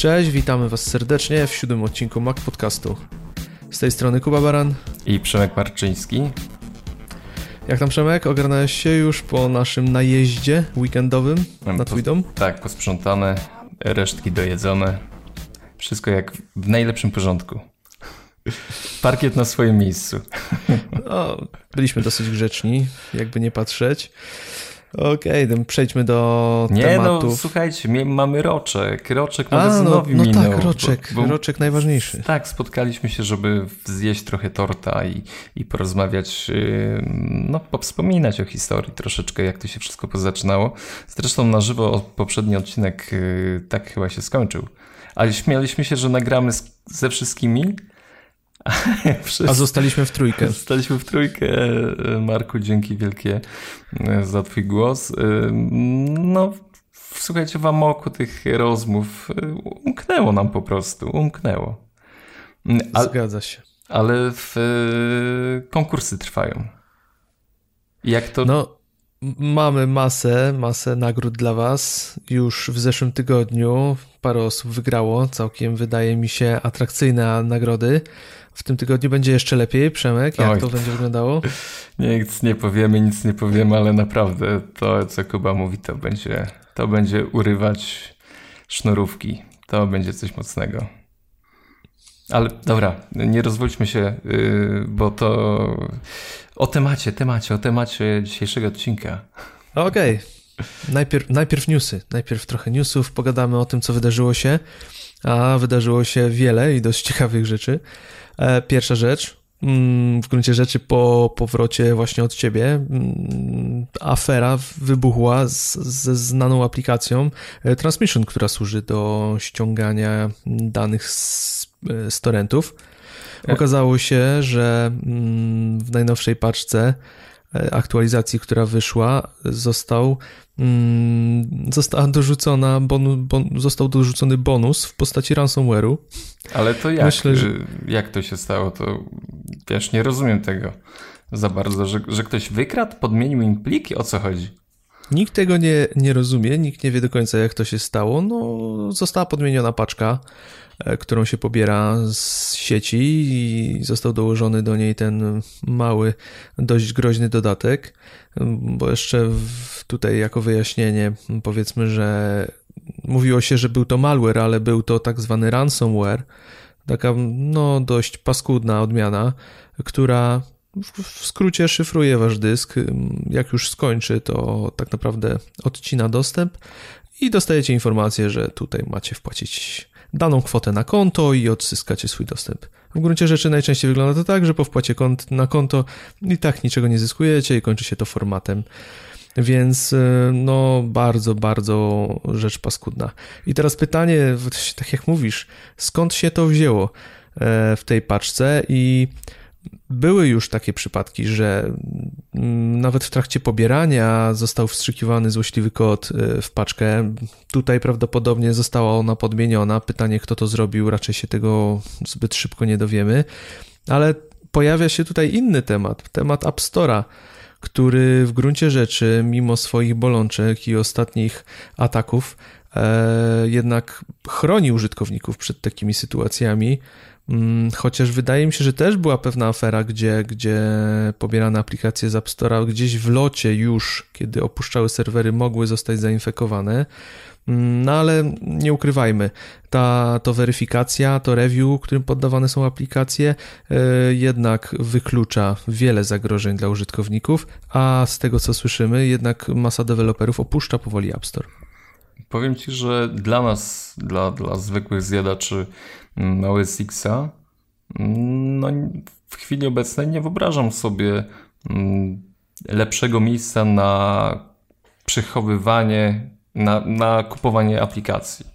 Cześć, witamy Was serdecznie w siódmym odcinku Mac Podcastu. Z tej strony Kuba Baran i Przemek Marczyński. Jak tam Przemek? Ogarnąłeś się już po naszym najeździe weekendowym na Twój dom? Tak, posprzątane, resztki dojedzone. Wszystko jak w najlepszym porządku. Parkiet na swoim miejscu. No, byliśmy dosyć grzeczni, jakby nie patrzeć. Okej, okay, przejdźmy do nie, no, tematów. Nie no, słuchajcie, mamy roczek. Roczek magazynowy A, no, no minął. tak, roczek. Bo, bo, roczek najważniejszy. Tak, spotkaliśmy się, żeby zjeść trochę torta i, i porozmawiać, no wspominać o historii troszeczkę, jak to się wszystko pozaczynało. Zresztą na żywo poprzedni odcinek yy, tak chyba się skończył. Ale śmialiśmy się, że nagramy z, ze wszystkimi, A zostaliśmy w trójkę. Zostaliśmy w trójkę. Marku, dzięki wielkie e, za twój głos. E, no, słuchajcie, w amoku tych rozmów e, umknęło nam po prostu, umknęło. Ale, Zgadza się. Ale w, konkursy trwają. Jak to... No, mamy masę, masę nagród dla was. Już w zeszłym tygodniu parę osób wygrało całkiem, wydaje mi się, atrakcyjne nagrody. W tym tygodniu będzie jeszcze lepiej. Przemek, jak Oj. to będzie wyglądało? Nic nie powiemy, nic nie powiemy, ale naprawdę to, co Kuba mówi, to będzie, to będzie urywać sznurówki. To będzie coś mocnego. Ale dobra, nie rozwójmy się, yy, bo to o temacie, temacie, o temacie dzisiejszego odcinka. Okej. Okay. Najpierw, najpierw newsy. Najpierw trochę newsów, pogadamy o tym, co wydarzyło się. A wydarzyło się wiele i dość ciekawych rzeczy. E, pierwsza rzecz, mm, w gruncie rzeczy po powrocie właśnie od ciebie mm, afera wybuchła z, ze znaną aplikacją e, Transmission, która służy do ściągania danych z, e, z torrentów. Okazało się, że mm, w najnowszej paczce aktualizacji, która wyszła, został Mm, została dorzucona bonu, bon, został dorzucony bonus w postaci ransomware'u. Ale to jak, Myślę, że... jak to się stało? To wiesz, nie rozumiem tego za bardzo, że, że ktoś wykradł, podmienił im pliki, o co chodzi? Nikt tego nie, nie rozumie, nikt nie wie do końca, jak to się stało. No, została podmieniona paczka, e, którą się pobiera z sieci i został dołożony do niej ten mały, dość groźny dodatek, bo jeszcze tutaj jako wyjaśnienie powiedzmy, że mówiło się, że był to malware, ale był to tak zwany ransomware, taka no dość paskudna odmiana, która w skrócie szyfruje wasz dysk. Jak już skończy, to tak naprawdę odcina dostęp i dostajecie informację, że tutaj macie wpłacić daną kwotę na konto i odzyskacie swój dostęp. W gruncie rzeczy najczęściej wygląda to tak, że po wpłacie kont na konto i tak niczego nie zyskujecie i kończy się to formatem. Więc y, no bardzo, bardzo rzecz paskudna. I teraz pytanie, tak jak mówisz, skąd się to wzięło e, w tej paczce i były już takie przypadki, że mm, nawet w trakcie pobierania został wstrzykiwany złośliwy kod e, w paczkę. Tutaj prawdopodobnie została ona podmieniona. Pytanie, kto to zrobił, raczej się tego zbyt szybko nie dowiemy. Ale pojawia się tutaj inny temat, temat App Store'a, który w gruncie rzeczy, mimo swoich bolączek i ostatnich ataków, e, jednak chroni użytkowników przed takimi sytuacjami. Mm, chociaż wydaje mi się, że też była pewna afera, gdzie, gdzie pobierane aplikacje z App Store'a gdzieś w locie już, kiedy opuszczały serwery, mogły zostać zainfekowane. Mm, no ale nie ukrywajmy, ta to weryfikacja, to review, którym poddawane są aplikacje, yy, jednak wyklucza wiele zagrożeń dla użytkowników, a z tego co słyszymy, jednak masa deweloperów opuszcza powoli App Store. Powiem Ci, że dla nas, dla, dla zwykłych zjadaczy mały Sixa, no w chwili obecnej nie wyobrażam sobie mm, lepszego miejsca na przechowywanie, na, na kupowanie aplikacji.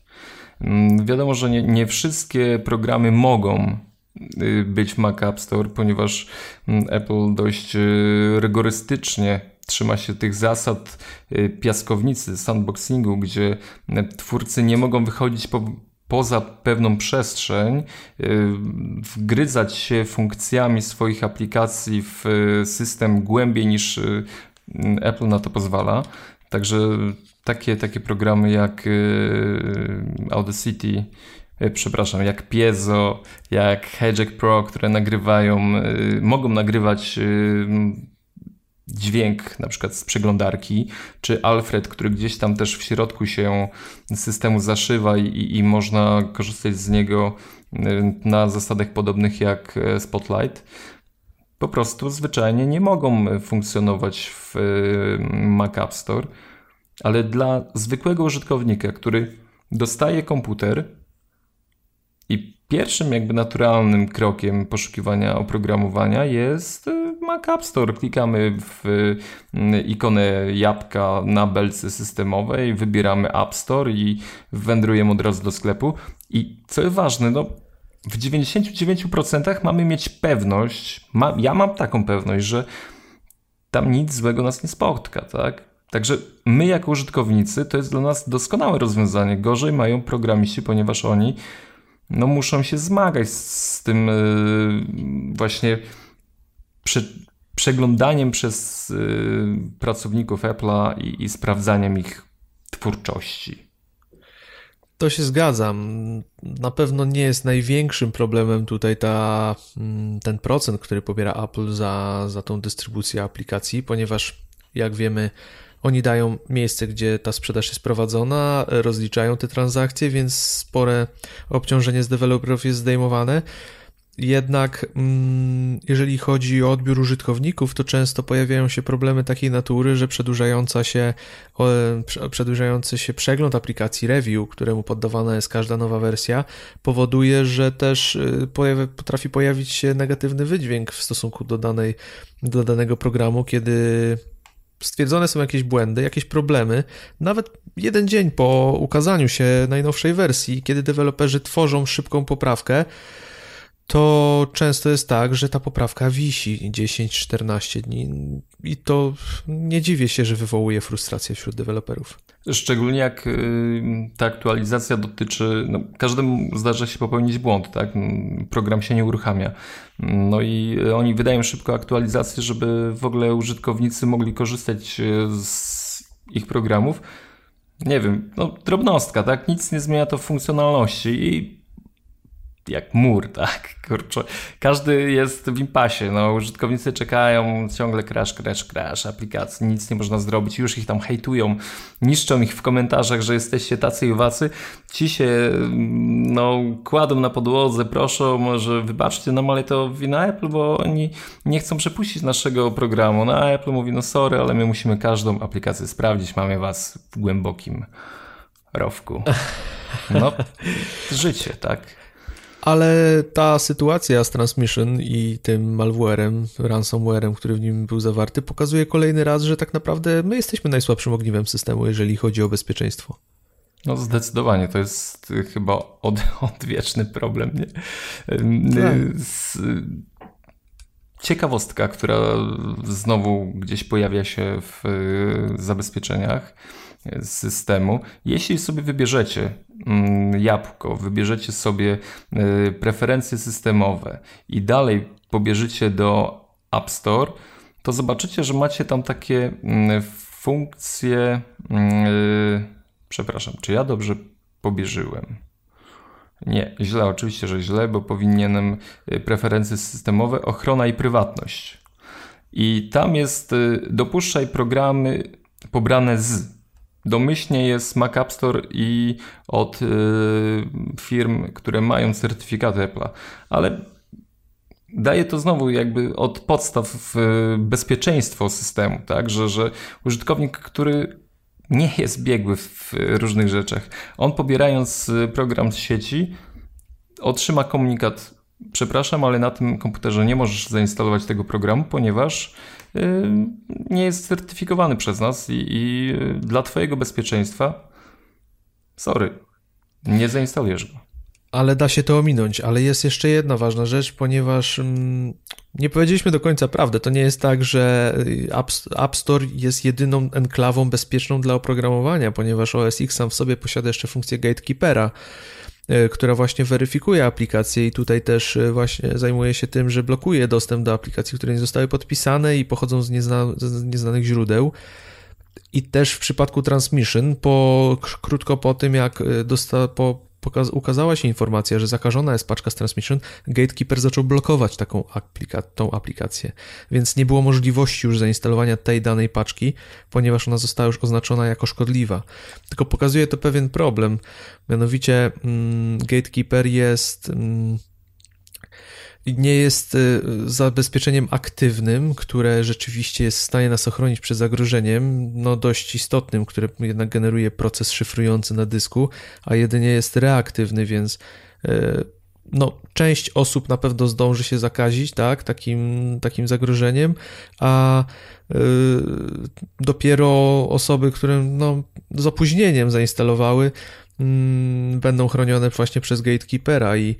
Mm, wiadomo, że nie, nie wszystkie programy mogą y, być w Mac App Store, ponieważ mm, Apple dość y, rygorystycznie trzyma się tych zasad y, piaskownicy, sandboxingu, gdzie twórcy nie mogą wychodzić po, poza pewną przestrzeń, y, wgryzać się funkcjami swoich aplikacji w system głębiej niż y, Apple na to pozwala. Także takie, takie programy jak Audacity, przepraszam, jak Piezo, jak Hijack Pro, które nagrywają, mogą nagrywać dźwięk na przykład z przeglądarki, czy Alfred, który gdzieś tam też w środku się systemu zaszywa i, i można korzystać z niego y, na zasadach podobnych jak e, Spotlight, po prostu zwyczajnie nie mogą funkcjonować w y, Mac App Store, ale dla zwykłego użytkownika, który dostaje komputer i pierwszym jakby naturalnym krokiem poszukiwania oprogramowania jest y, Mac App Store. Klikamy w mm, ikonę jabłka na belce systemowej, wybieramy App Store i wędrujemy od razu do sklepu. I co ważne, no w 99% mamy mieć pewność, ma, ja mam taką pewność, że tam nic złego nas nie spotka, tak? Także my jako użytkownicy to jest dla nas doskonałe rozwiązanie. Gorzej mają programiści, ponieważ oni no, muszą się zmagać z tym yy, właśnie prze, przeglądaniem przez y, pracowników Apple'a i, i sprawdzaniem ich twórczości. To się zgadzam. Na pewno nie jest największym problemem tutaj ta, mm, ten procent, który pobiera Apple za, za tą dystrybucję aplikacji, ponieważ jak wiemy, oni dają miejsce, gdzie ta sprzedaż jest prowadzona, rozliczają te transakcje, więc spore obciążenie z deweloperów jest zdejmowane. Jednak mm, jeżeli chodzi o odbiór użytkowników, to często pojawiają się problemy takiej natury, że przedłużająca się, przedłużający się przegląd aplikacji review, któremu poddawana jest każda nowa wersja, powoduje, że też y, potrafi pojawić się negatywny wydźwięk w stosunku do, danej, do danego programu, kiedy stwierdzone są jakieś błędy, jakieś problemy, nawet jeden dzień po ukazaniu się najnowszej wersji, kiedy deweloperzy tworzą szybką poprawkę, to często jest tak, że ta poprawka wisi 10-14 dni i to nie dziwię się, że wywołuje frustrację wśród deweloperów. Szczególnie jak y, ta aktualizacja dotyczy, no, każdemu zdarza się popełnić błąd, tak? Program się nie uruchamia. No i oni wydają szybko aktualizację, żeby w ogóle użytkownicy mogli korzystać y, z ich programów. Nie wiem, no drobnostka, tak? Nic nie zmienia to funkcjonalności i jak mur, tak? Kurczę. Każdy jest w impasie, no użytkownicy czekają, ciągle crash, crash, crash aplikacji, nic nie można zrobić, już ich tam hejtują, niszczą ich w komentarzach, że jesteście tacy i owacy. Ci się, no, kładą na podłodze, proszą, może wybaczcie nam, ale to wina Apple, bo oni nie chcą przepuścić naszego programu. No a Apple mówi, no sorry, ale my musimy każdą aplikację sprawdzić, mamy was w głębokim rowku. No, życie, tak? Ale ta sytuacja z Transmission i tym malwarem, ransomwarem, który w nim był zawarty, pokazuje kolejny raz, że tak naprawdę my jesteśmy najsłabszym ogniwem systemu, jeżeli chodzi o bezpieczeństwo. No zdecydowanie, to jest chyba od, odwieczny problem. Nie? Tak. Ciekawostka, która znowu gdzieś pojawia się w zabezpieczeniach systemu. Jeśli sobie wybierzecie jabłko, wybierzecie sobie y, preferencje systemowe i dalej pobierzecie do App Store, to zobaczycie, że macie tam takie mm, funkcje. Mm, y, przepraszam, czy ja dobrze pobierzyłem? Nie, źle, oczywiście, że źle, bo powinienem y, preferencje systemowe, ochrona i prywatność. I tam jest dopuszczaj programy pobrane z Domyślnie jest Mac App Store i od y, firm, które mają certyfikaty Apple'a, ale daje to znowu jakby od podstaw bezpieczeństwo systemu, tak, że, że użytkownik, który nie jest biegły w różnych rzeczach, on pobierając program z sieci otrzyma komunikat przepraszam, ale na tym komputerze nie możesz zainstalować tego programu, ponieważ nie jest certyfikowany przez nas i, i dla Twojego bezpieczeństwa, sorry, nie zainstalujesz go. Ale da się to ominąć, ale jest jeszcze jedna ważna rzecz, ponieważ mm, nie powiedzieliśmy do końca prawdy. To nie jest tak, że y, App, App Store jest jedyną enklawą bezpieczną dla oprogramowania, ponieważ OS X sam w sobie posiada jeszcze funkcję gatekeepera, która właśnie weryfikuje aplikacje i tutaj też e, właśnie zajmuje się tym, że blokuje dostęp do aplikacji, które nie zostały podpisane i pochodzą z, niezna, z nieznanych źródeł. I też w przypadku Transmission, po, krótko po tym, jak dosta, po, ukazała się informacja, że zakażona jest paczka z Transmission, Gatekeeper zaczął blokować taką aplika tą aplikację, więc nie było możliwości już zainstalowania tej danej paczki, ponieważ ona została już oznaczona jako szkodliwa. Tylko pokazuje to pewien problem, mianowicie mm, Gatekeeper jest... Mm, nie jest y, zabezpieczeniem aktywnym, które rzeczywiście jest w stanie nas ochronić przed zagrożeniem, no dość istotnym, które jednak generuje proces szyfrujący na dysku, a jedynie jest reaktywny, więc y, no, część osób na pewno zdąży się zakazić tak, takim, takim zagrożeniem, a y, dopiero osoby, które no, z opóźnieniem zainstalowały, mm, będą chronione właśnie przez gatekeepera i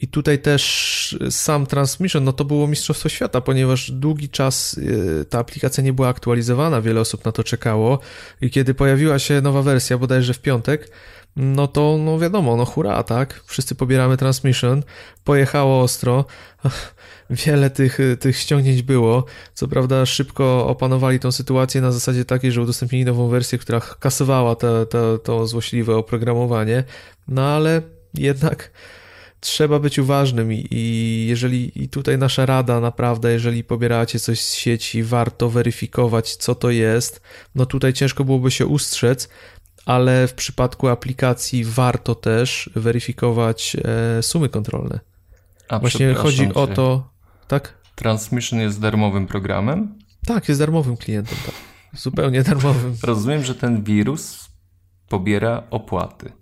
i tutaj też sam Transmission, no to było Mistrzostwo Świata, ponieważ długi czas y, ta aplikacja nie była aktualizowana, wiele osób na to czekało i kiedy pojawiła się nowa wersja, bodajże w piątek, no to no wiadomo, no hura, tak? Wszyscy pobieramy Transmission, pojechało ostro, wiele tych, tych ściągnięć było. Co prawda szybko opanowali tą sytuację na zasadzie takiej, że udostępnili nową wersję, która kasowała to, to, to złośliwe oprogramowanie, no ale jednak trzeba być uważnym i, i jeżeli i tutaj nasza rada naprawdę, jeżeli pobieracie coś z sieci, warto weryfikować, co to jest. No tutaj ciężko byłoby się ustrzec, ale w przypadku aplikacji warto też weryfikować e, sumy kontrolne. A Właśnie chodzi o to, tak? Transmission jest darmowym programem? Tak, jest darmowym klientem, tak. Zupełnie darmowym. Rozumiem, że ten wirus pobiera opłaty.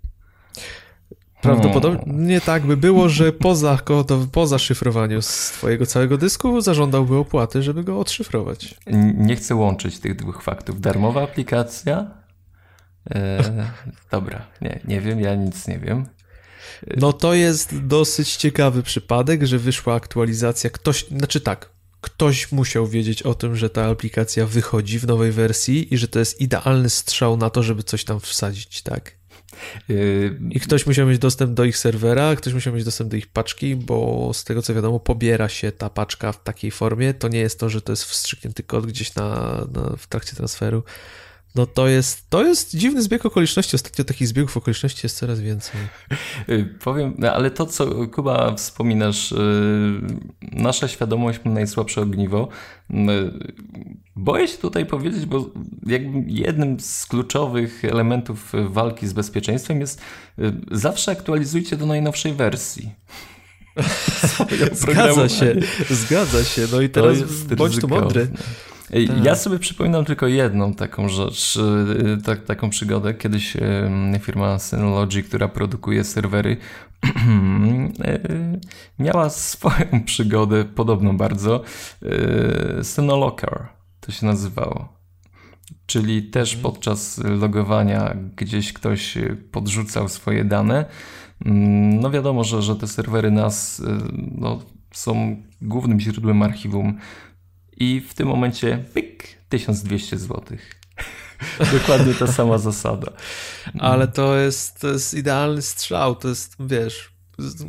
Prawdopodobnie tak by było, że poza, po zaszyfrowaniu z twojego całego dysku zażądałby opłaty, żeby go odszyfrować. Nie chcę łączyć tych dwóch faktów. Darmowa aplikacja? E, dobra, nie, nie wiem, ja nic nie wiem. No to jest dosyć ciekawy przypadek, że wyszła aktualizacja. Ktoś, znaczy tak, ktoś musiał wiedzieć o tym, że ta aplikacja wychodzi w nowej wersji i że to jest idealny strzał na to, żeby coś tam wsadzić, tak? I ktoś musiał mieć dostęp do ich serwera, ktoś musiał mieć dostęp do ich paczki, bo z tego co wiadomo, pobiera się ta paczka w takiej formie. To nie jest to, że to jest wstrzyknięty kod gdzieś na, na w trakcie transferu. No to jest, to jest dziwny zbieg okoliczności. Ostatnio takich zbiegów okoliczności jest coraz więcej. Y, powiem, no, ale to, co Kuba wspominasz, y, nasza świadomość ma najsłabsze ogniwo. Y, boję się tutaj powiedzieć, bo jednym z kluczowych elementów walki z bezpieczeństwem jest zawsze aktualizujcie do najnowszej wersji. Zgadza się, zgadza się. No i teraz bądź tu mądry. Tak. Ja sobie przypominam tylko jedną taką rzecz, y, tak, taką przygodę. Kiedyś firma Synology, która produkuje serwery, y, miała swoją przygodę, podobną bardzo. Y, Synolocker to się nazywało. Czyli też mhm. podczas logowania gdzieś ktoś podrzucał swoje dane. Mm, no wiadomo, że, że te serwery nas no, są głównym źródłem archiwum i w tym momencie pyk, 1200 zł. Dokładnie ta sama zasada. Ale to jest, to jest idealny strzał, to jest, wiesz,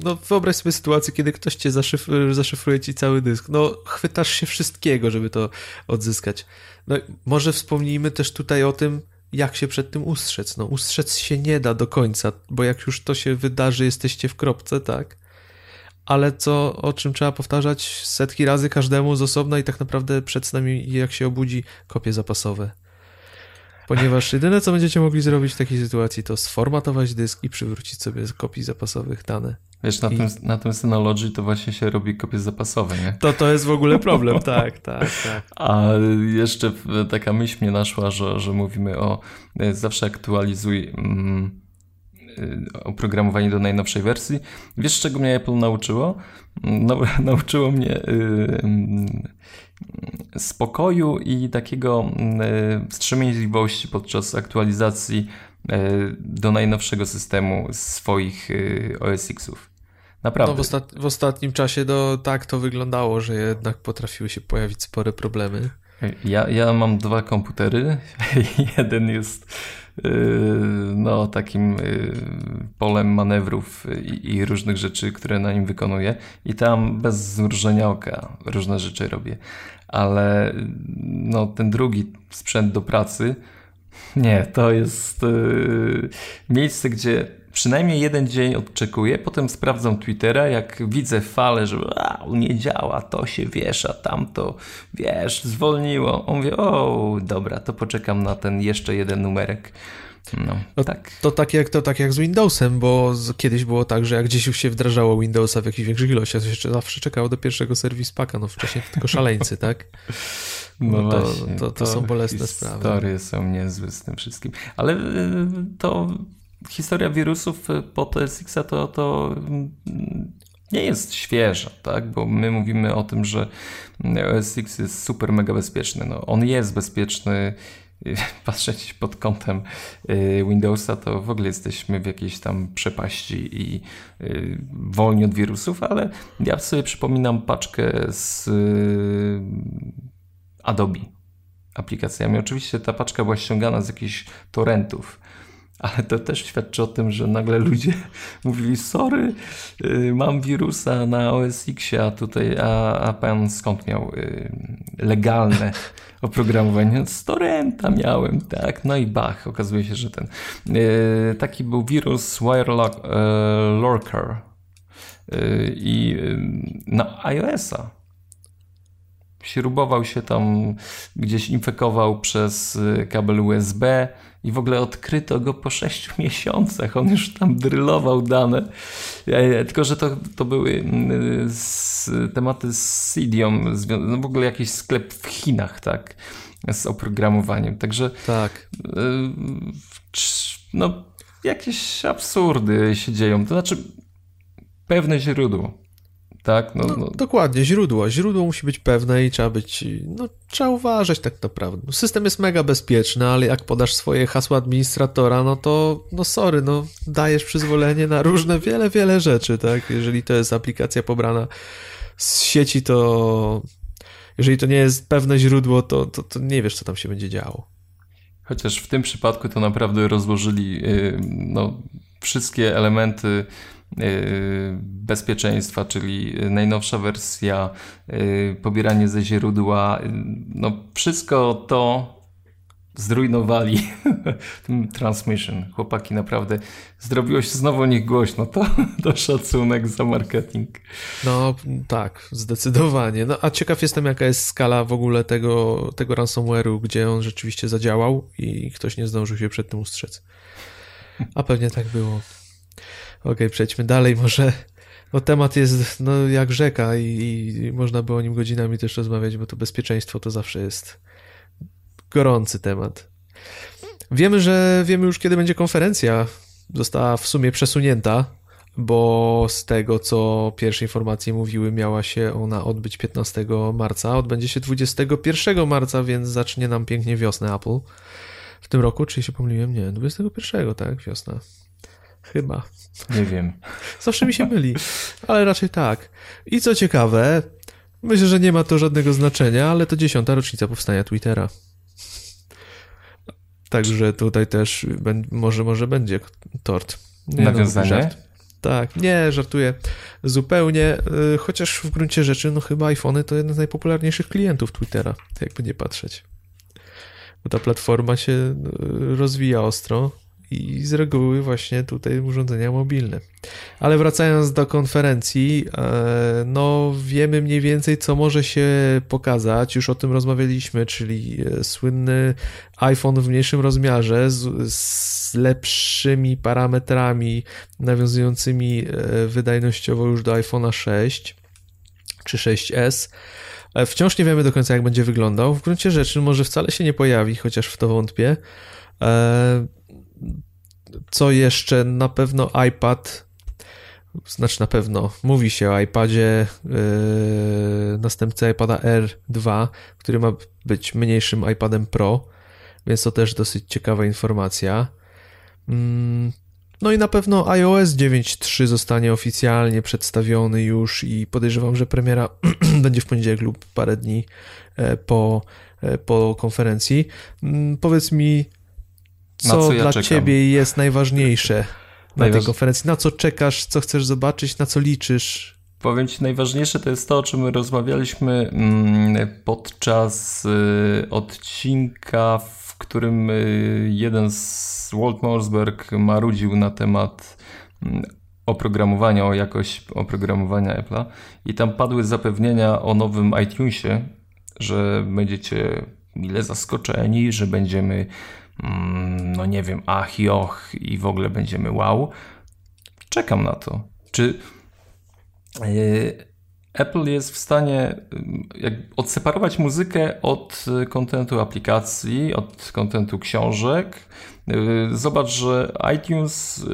no wyobraź sobie sytuację, kiedy ktoś cię zaszyfruje, zaszyfruje ci cały dysk. No chwytasz się wszystkiego, żeby to odzyskać. No może wspomnijmy też tutaj o tym, jak się przed tym ustrzec. No ustrzec się nie da do końca, bo jak już to się wydarzy, jesteście w kropce, tak? Ale co, o czym trzeba powtarzać setki razy każdemu z osobna i tak naprawdę przed snem, jak się obudzi, kopie zapasowe. Ponieważ jedyne, co będziecie mogli zrobić w takiej sytuacji, to sformatować dysk i przywrócić sobie z kopii zapasowych dane. Wiesz, na, I... tym, na tym Synology to właśnie się robi kopie zapasowe, nie? To to jest w ogóle problem, tak, tak, tak. A jeszcze taka myśl mnie naszła, że, że mówimy o e, zawsze aktualizuj... Mm, oprogramowanie do najnowszej wersji. Wiesz, czego mnie Apple nauczyło? No, nauczyło mnie y, y, spokoju i takiego wstrzemięźliwości podczas aktualizacji do najnowszego systemu swoich OS X-ów. Naprawdę. No w, ostat w, ostatnim czasie do, tak to wyglądało, że jednak potrafiły się pojawić spore problemy. Ja, ja mam dwa komputery. Jeden jest Yy, no, takim yy, polem manewrów i, i, różnych rzeczy, które na nim wykonuję. I tam bez zmrużenia oka różne rzeczy robię. Ale no, ten drugi sprzęt do pracy, Nie, to jest yy, miejsce, gdzie przynajmniej jeden dzień odczekuję, potem sprawdzam Twittera, jak widzę falę, że a, nie działa, to się wiesza, tamto, wiesz, zwolniło. On mówi, o, dobra, to poczekam na ten jeszcze jeden numerek. No, no, tak. To tak jak, to tak jak z Windowsem, bo z, kiedyś było tak, że jak gdzieś już się wdrażało Windowsa w jakichś większych ilościach, to się zawsze czekało do pierwszego serwis paka, no wcześniej tylko szaleńcy, tak? No, no to, właśnie, to, to, to, są bolesne sprawy. Historie są niezłe z tym wszystkim. Ale y, to historia wirusów po TSX-a to, to mm, nie jest świeża, tak? Bo my mówimy o tym, że OS X jest super mega bezpieczny. No, on jest bezpieczny patrzeć pod kątem y, Windowsa, to w ogóle jesteśmy w jakiejś tam przepaści i y, wolni od wirusów, ale ja sobie przypominam paczkę z y, Adobe aplikacjami. Oczywiście ta paczka była ściągana z jakichś torrentów, ale to też świadczy o tym, że nagle ludzie mówili, sorry, mam wirusa na OS X, a tutaj, a, a pan skąd miał legalne oprogramowanie. Z torrenta miałem, tak. No i bach, okazuje się, że ten yy, taki był wirus Wirelock Lurker i na iOS-a śrubował się tam, gdzieś infekował przez kabel USB i w ogóle odkryto go po 6 miesiącach. On już tam drylował dane. Tylko, że to, to były mm, tematy z Sidium, no w ogóle jakiś sklep w Chinach, tak? Z oprogramowaniem. Także. Tak. E, no, jakieś absurdy się dzieją. To znaczy, pewne źródło tak? No, no, no, Dokładnie, źródło. Źródło musi być pewne i trzeba być, no trzeba uważać tak naprawdę. No, system jest mega bezpieczny, ale jak podasz swoje hasło administratora, no to, no sorry, no dajesz przyzwolenie na różne, wiele, wiele rzeczy, tak? Jeżeli to jest aplikacja pobrana z sieci, to jeżeli to nie jest pewne źródło, to, to, to nie wiesz, co tam się będzie działo. Chociaż w tym przypadku to naprawdę rozłożyli y, no, wszystkie elementy bezpieczeństwa, czyli najnowsza wersja, y, pobieranie ze źródła, y, no wszystko to zrujnowali transmission. Chłopaki naprawdę zrobiło się znowu nich głośno. To, to szacunek za marketing. No tak, zdecydowanie. No a ciekaw jestem jaka jest skala w ogóle tego, tego ransomware'u, gdzie on rzeczywiście zadziałał i ktoś nie zdążył się przed tym ustrzec. A pewnie tak było. Okej, okay, przejdźmy dalej może. No temat jest no, jak rzeka i, i można by o nim godzinami też rozmawiać, bo to bezpieczeństwo to zawsze jest gorący temat. Wiemy, że wiemy już kiedy będzie konferencja. Została w sumie przesunięta, bo z tego co pierwsze informacje mówiły, miała się ona odbyć 15 marca, odbędzie się 21 marca, więc zacznie nam pięknie wiosnę Apple. W tym roku, czy się pomyliłem? Nie, 21, tak, wiosna. Chyba. Nie wiem. Zawsze mi się myli, ale raczej tak. I co ciekawe, myślę, że nie ma to żadnego znaczenia, ale to dziesiąta rocznica powstania Twittera. Także tutaj też może, może będzie tort. Nie, no, Nawiązanie? No, tak, nie, żartuję zupełnie, y, chociaż w gruncie rzeczy, no chyba iPhony to jeden z najpopularniejszych klientów Twittera, jakby nie patrzeć. Bo ta platforma się y, rozwija ostro, i z reguły właśnie tutaj urządzenia mobilne. Ale wracając do konferencji, e, no wiemy mniej więcej, co może się pokazać. Już o tym rozmawialiśmy, czyli e, słynny iPhone w mniejszym rozmiarze z, z lepszymi parametrami nawiązującymi e, wydajnościowo już do iPhone'a 6 czy 6S. Wciąż nie wiemy do końca, jak będzie wyglądał. W gruncie rzeczy może wcale się nie pojawi, chociaż w to wątpię. Co jeszcze? Na pewno iPad. Znaczy na pewno mówi się o iPadzie yy, następcy iPada R2, który ma być mniejszym iPadem Pro, więc to też dosyć ciekawa informacja. Mm, no i na pewno iOS 9.3 zostanie oficjalnie przedstawiony już i podejrzewam, że premiera będzie w poniedziałek lub parę dni e, po, e, po konferencji. Mm, powiedz mi, co, co ja dla czekam. ciebie jest najważniejsze na Najważ... tej konferencji? Na co czekasz, co chcesz zobaczyć, na co liczysz? Powiem Ci, najważniejsze to jest to, o czym rozmawialiśmy mm, podczas y, odcinka w którym jeden z Walt Morsberg marudził na temat mm, oprogramowania, o jakość oprogramowania Apple'a i tam padły zapewnienia o nowym iTunesie, że będziecie mile zaskoczeni, że będziemy no nie wiem, ach i och i w ogóle będziemy wow. Czekam na to. Czy yy, Apple jest w stanie odseparować muzykę od kontentu aplikacji, od kontentu książek. Y, zobacz, że iTunes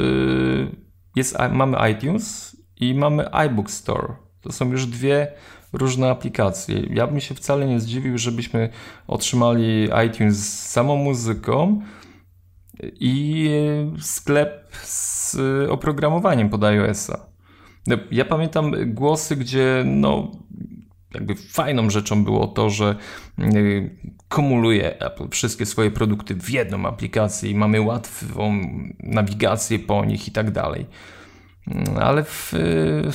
jest, mamy iTunes i mamy iBook Store. To są już dwie różne aplikacje. Ja bym się wcale nie zdziwił, żebyśmy otrzymali iTunes z samą muzyką i sklep z oprogramowaniem pod iOS-a. No, ja pamiętam głosy, gdzie no, jakby fajną rzeczą było to, że y, kumuluje Apple wszystkie swoje produkty w jedną aplikację i mamy łatwą nawigację po nich i tak dalej. Ale w,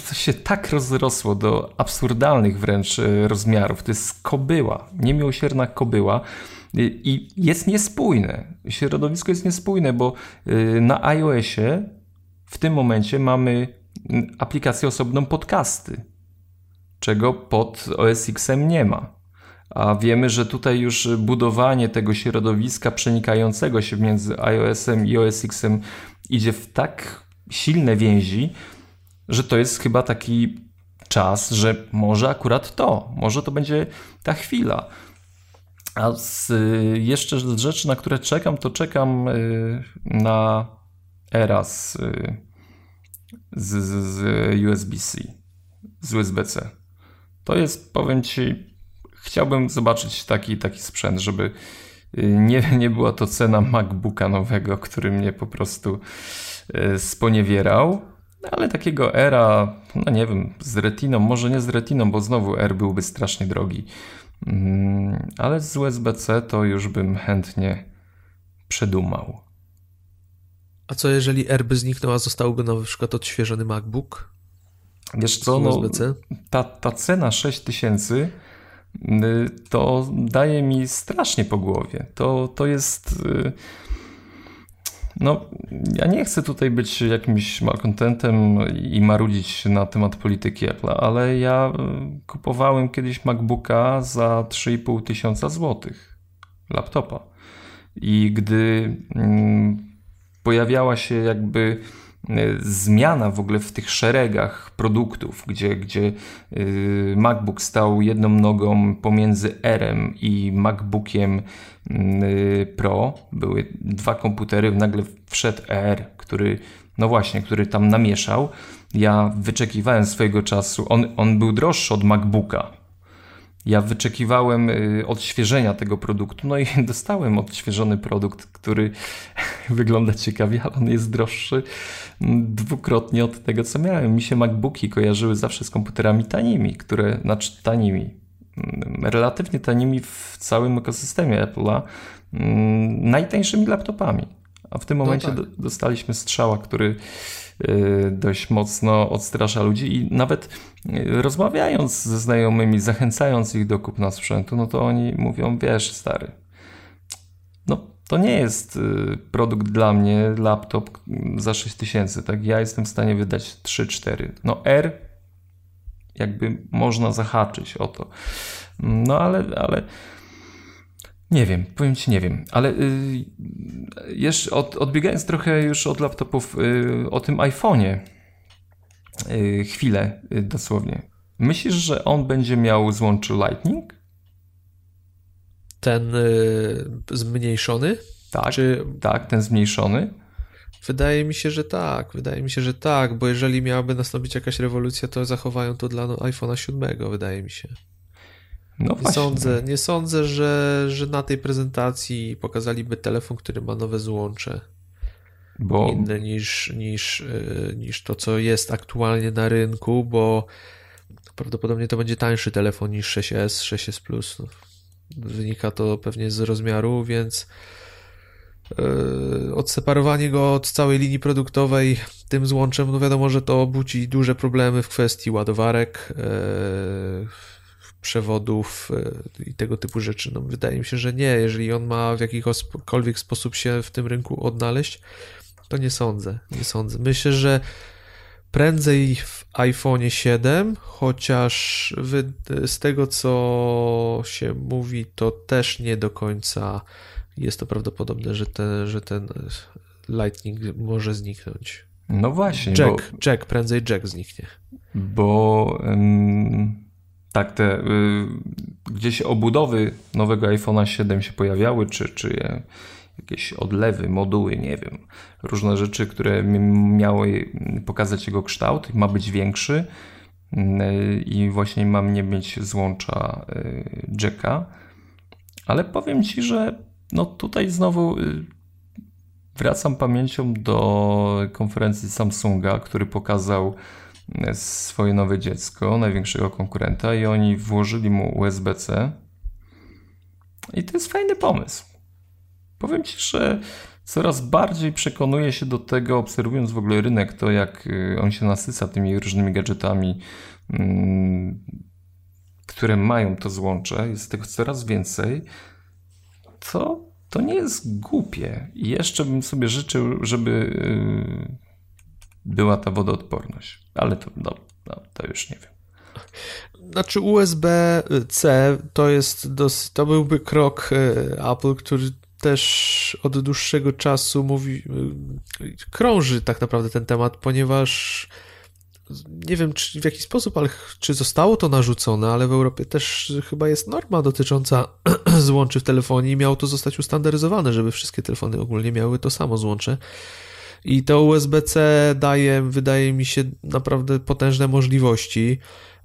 to się tak rozrosło do absurdalnych wręcz y, rozmiarów. To jest kobyła, niemiłosierna kobyła i jest niespójne. Środowisko jest niespójne, bo na iOSie w tym momencie mamy aplikację osobną podcasty, czego pod OS X-em nie ma. A wiemy, że tutaj już budowanie tego środowiska przenikającego się między iOS-em i OS X-em idzie w tak silne więzi, że to jest chyba taki czas, że może akurat to, może to będzie ta chwila. A z, jeszcze z rzeczy, na które czekam, to czekam y, na Eras y, z, z USB-C, z USB-C. To jest, powiem Ci, chciałbym zobaczyć taki, taki sprzęt, żeby y, nie, nie była to cena MacBooka nowego, który mnie po prostu y, sponiewierał, ale takiego era, no nie wiem, z retiną, może nie z retiną, bo znowu R byłby strasznie drogi, mm, ale z USB-C to już bym chętnie przedumał. A co jeżeli R by zniknął, a zostałby na przykład odświeżony MacBook? Wiesz co, no, ta, ta cena 6000 y, to daje mi strasznie po głowie. To, to jest... No, ja nie chcę tutaj być jakimś malcontentem i marudzić na temat polityki Apple, ale ja y, kupowałem kiedyś MacBooka za 3,5 tysiąca złotych laptopa. I gdy mm, pojawiała się jakby e, zmiana w ogóle w tych szeregach produktów, gdzie, gdzie e, MacBook stał jedną nogą pomiędzy R-em i MacBookiem mm, e, Pro. Były dwa komputery, nagle wszedł R, który, no właśnie, który tam namieszał. Ja wyczekiwałem swojego czasu. On, on był droższy od MacBooka, ja wyczekiwałem y, odświeżenia tego produktu, no i dostałem odświeżony produkt, który wygląda ciekawie, ale on jest droższy mm, dwukrotnie od tego, co miałem. Mi się MacBooki kojarzyły zawsze z komputerami tanimi, które, znaczy tanimi, mm, relatywnie tanimi w całym ekosystemie Apple'a, mm, najtańszymi laptopami. A w tym no momencie no tak. dostaliśmy strzała, który dość mocno odstrasza ludzi i nawet y, rozmawiając ze znajomymi, zachęcając ich do kupna sprzętu, no to oni mówią, wiesz stary, no to nie jest y, produkt dla mnie, laptop za 6000, tak? Ja jestem w stanie wydać 3-4. No R jakby można zahaczyć o to. No ale, ale nie wiem, powiem ci nie wiem, ale y, jeszcze od, odbiegając trochę już od laptopów y, o tym iPhone'ie, y, chwilę y, dosłownie. Myślisz, że on będzie miał złączy Lightning? Ten y, zmniejszony? Tak, Czy... tak, ten zmniejszony. Wydaje mi się, że tak. Wydaje mi się, że tak, bo jeżeli miałaby nastąpić jakaś rewolucja, to zachowają to dla no, iPhone'a 7, wydaje mi się. No nie sądzę, nie sądzę że, że na tej prezentacji pokazaliby telefon, który ma nowe złącze. Bo... Inne niż, niż, e, niż to, co jest aktualnie na rynku, bo prawdopodobnie to będzie tańszy telefon niż 6S, 6S Plus. No, wynika to pewnie z rozmiaru, więc yy, odseparowanie go od całej linii produktowej tym złączem, no wiadomo, że to budzi duże problemy w kwestii ładowarek. Przewodów i tego typu rzeczy. No, wydaje mi się, że nie. Jeżeli on ma w jakikolwiek sposób się w tym rynku odnaleźć, to nie sądzę. Nie sądzę. Myślę, że prędzej w iPhone 7, chociaż z tego co się mówi, to też nie do końca jest to prawdopodobne, że, te, że ten Lightning może zniknąć. No właśnie. Jack, bo, Jack, prędzej Jack zniknie. Bo ym, tak, te y, gdzieś obudowy nowego iPhone'a 7 się pojawiały, czy, czy jakieś odlewy, moduły, nie wiem, różne rzeczy, które miały pokazać jego kształt, ma być większy y, i właśnie mam nie mieć złącza y, Jacka. Ale powiem Ci, że no tutaj znowu y, wracam pamięcią do konferencji Samsunga, który pokazał swoje nowe dziecko, największego konkurenta i oni włożyli mu USB-C. I to jest fajny pomysł. Powiem Ci, że coraz bardziej przekonuję się do tego, obserwując w ogóle rynek, to jak y, on się nasyca tymi różnymi gadżetami, mm, które mają to złącze, jest tego coraz więcej, to, to nie jest głupie. I jeszcze bym sobie życzył, żeby y, była ta wodoodporność. Ale to, no, no, to już nie wiem. Znaczy USB-C to jest dos- to byłby krok y, Apple, który też od dłuższego czasu mówi, krąży tak naprawdę ten temat, ponieważ nie wiem czy w jaki sposób, ale czy zostało to narzucone, ale w Europie też chyba jest norma dotycząca złączy w telefonie i miało to zostać ustandaryzowane, żeby wszystkie telefony ogólnie miały to samo złącze. I to USB-C daje, wydaje mi się, naprawdę potężne możliwości.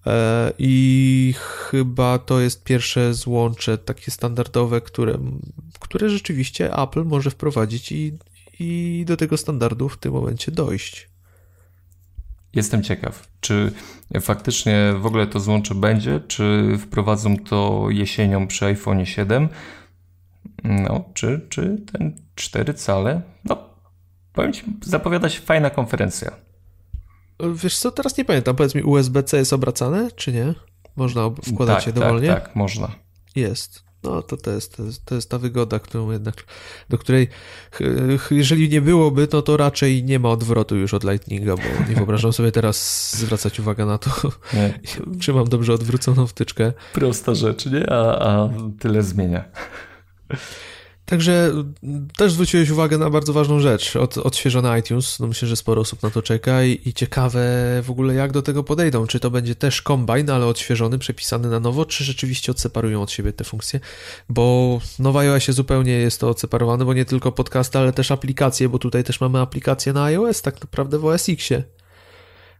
E, I chyba to jest pierwsze złącze takie standardowe, które, które rzeczywiście Apple może wprowadzić i, i do tego standardu w tym momencie dojść. Jestem ciekaw, czy faktycznie w ogóle to złącze będzie, czy wprowadzą to jesienią przy iPhone 7, no, czy, czy ten 4 cale. No, powiem Ci, zapowiada się fajna konferencja. Wiesz co, teraz nie pamiętam, powiedz mi, USB-C jest obracane, czy nie? Można wkładać tak, je dowolnie? Tak, tak, można. Jest. No to to jest, to jest, to jest ta wygoda, którą jednak, do której jeżeli nie byłoby, to to raczej nie ma odwrotu już od Lightninga, bo nie wyobrażam sobie teraz zwracać uwagę na to, nie. czy mam dobrze odwróconą wtyczkę. Prosta rzecz, nie? A, a tyle zmienia. Także też zwróciłeś uwagę na bardzo ważną rzecz. Od, odświeżony iTunes. No myślę, że sporo osób na to czeka i, i, ciekawe w ogóle jak do tego podejdą. Czy to będzie też combine, ale odświeżony, przepisany na nowo, czy rzeczywiście odseparują od siebie te funkcje? Bo nowa iOSie zupełnie jest to odseparowane, bo nie tylko podcasty, ale też aplikacje, bo tutaj też mamy aplikacje na iOS, tak naprawdę w OS Xie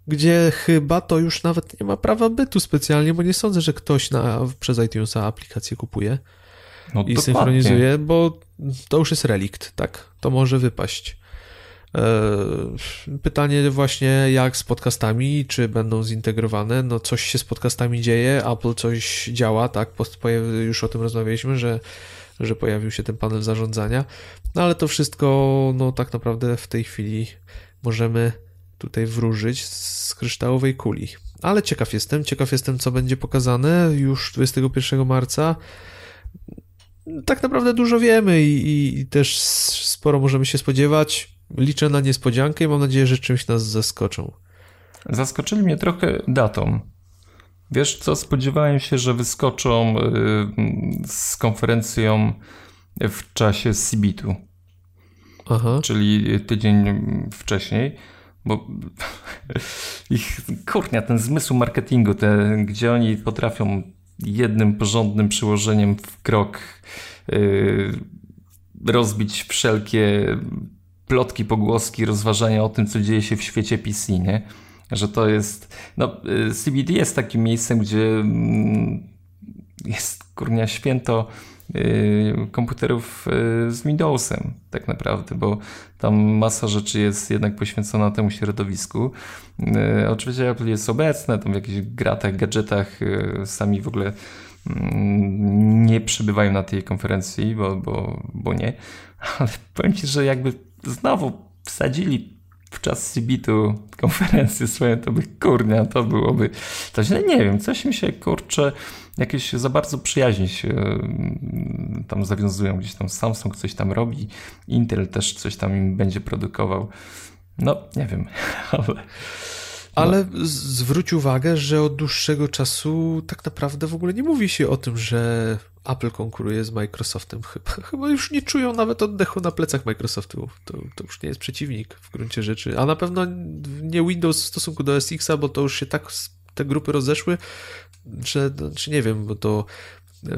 gdzie chyba to już nawet nie ma prawa bytu specjalnie, bo nie sądzę, że ktoś na, przez iTunesa aplikację kupuje no, i synchronizuje, bo to już jest relikt, tak? To może wypaść. E, pytanie właśnie jak z podcastami, czy będą zintegrowane? No coś się z podcastami dzieje, Apple coś działa, tak? Już o tym rozmawialiśmy, że, że pojawił się ten panel zarządzania, no ale to wszystko, no tak naprawdę w tej chwili możemy tutaj wróżyć z kryształowej kuli. Ale ciekaw jestem, ciekaw jestem co będzie pokazane już 21 marca tak naprawdę dużo wiemy i, i, też sporo możemy się spodziewać. Liczę na niespodziankę i mam nadzieję, że czymś nas zaskoczą. Zaskoczyli mnie trochę datą. Wiesz co, spodziewałem się, że wyskoczą y, z konferencją w czasie CBIT-u. Aha. Czyli tydzień wcześniej, bo ich kurnia, ten zmysł marketingu, te, gdzie oni potrafią jednym porządnym przyłożeniem w krok yy, rozbić wszelkie plotki, pogłoski, rozważania o tym, co dzieje się w świecie PC, nie? Że to jest. No, yy, CBD jest takim miejscem, gdzie mm, jest kurnia święto Y, komputerów y, z Windowsem, tak naprawdę, bo tam masa rzeczy jest jednak poświęcona temu środowisku. Y, oczywiście Apple jest obecne, tam w jakichś gratach, gadżetach, sami w ogóle mm, nie przybywają na tej konferencji, bo, bo, bo nie, ale powiem Ci, że jakby znowu wsadzili w czas CBIT-u konferencję swoją, to by kurnia, to byłoby to źle. Nie wiem, coś mi się kurczę, jakieś za bardzo przyjaźni się mm, tam zawiązują, gdzieś tam Samsung coś tam robi, Intel też coś tam im będzie produkował. No, nie wiem, ale... Ale zwróć uwagę, że od dłuższego czasu tak naprawdę w ogóle nie mówi się o tym, że Apple konkuruje z Microsoftem. Chyba, chyba już nie czują nawet oddechu na plecach Microsoftu. To, to już nie jest przeciwnik w gruncie rzeczy. A na pewno nie Windows w stosunku do SX-a, bo to już się tak te grupy rozeszły, że czy nie wiem, bo to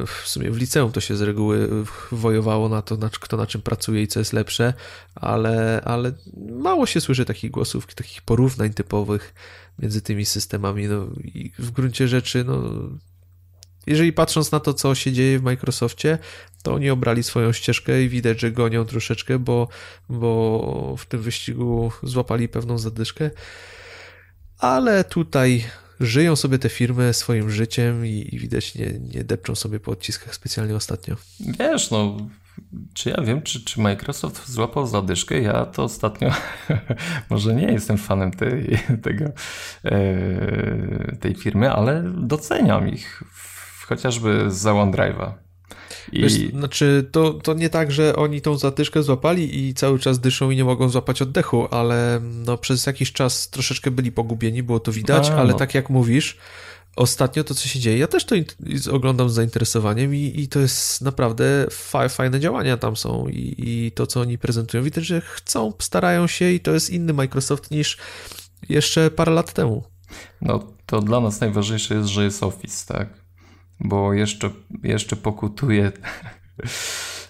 w sumie w liceum to się z reguły wojowało na to, kto na czym pracuje i co jest lepsze, ale, ale mało się słyszy takich głosów, takich porównań typowych między tymi systemami. No, I w gruncie rzeczy, no, jeżeli patrząc na to, co się dzieje w Microsoftie, to oni obrali swoją ścieżkę i widać, że gonią troszeczkę, bo, bo w tym wyścigu złapali pewną zadyszkę. Ale tutaj żyją sobie te firmy swoim życiem i, i widać, nie, nie depczą sobie po odciskach specjalnie ostatnio. Wiesz, no czy ja wiem, czy, czy Microsoft złapał zadyszkę? Ja to ostatnio może nie jestem fanem tej, tego, e, tej firmy, ale doceniam ich chociażby za OneDrive'a. I... Wiesz, znaczy, to, to nie tak, że oni tą zatyszkę złapali i cały czas dyszą i nie mogą złapać oddechu, ale no, przez jakiś czas troszeczkę byli pogubieni, było to widać, A, ale no. tak jak mówisz, ostatnio to, co się dzieje, ja też to oglądam z zainteresowaniem i, i to jest naprawdę fa fajne działania tam są i, i to, co oni prezentują, widać, że chcą, starają się i to jest inny Microsoft niż jeszcze parę lat temu. No, to dla nas najważniejsze jest, że jest Office, tak? Bo jeszcze, jeszcze pokutuje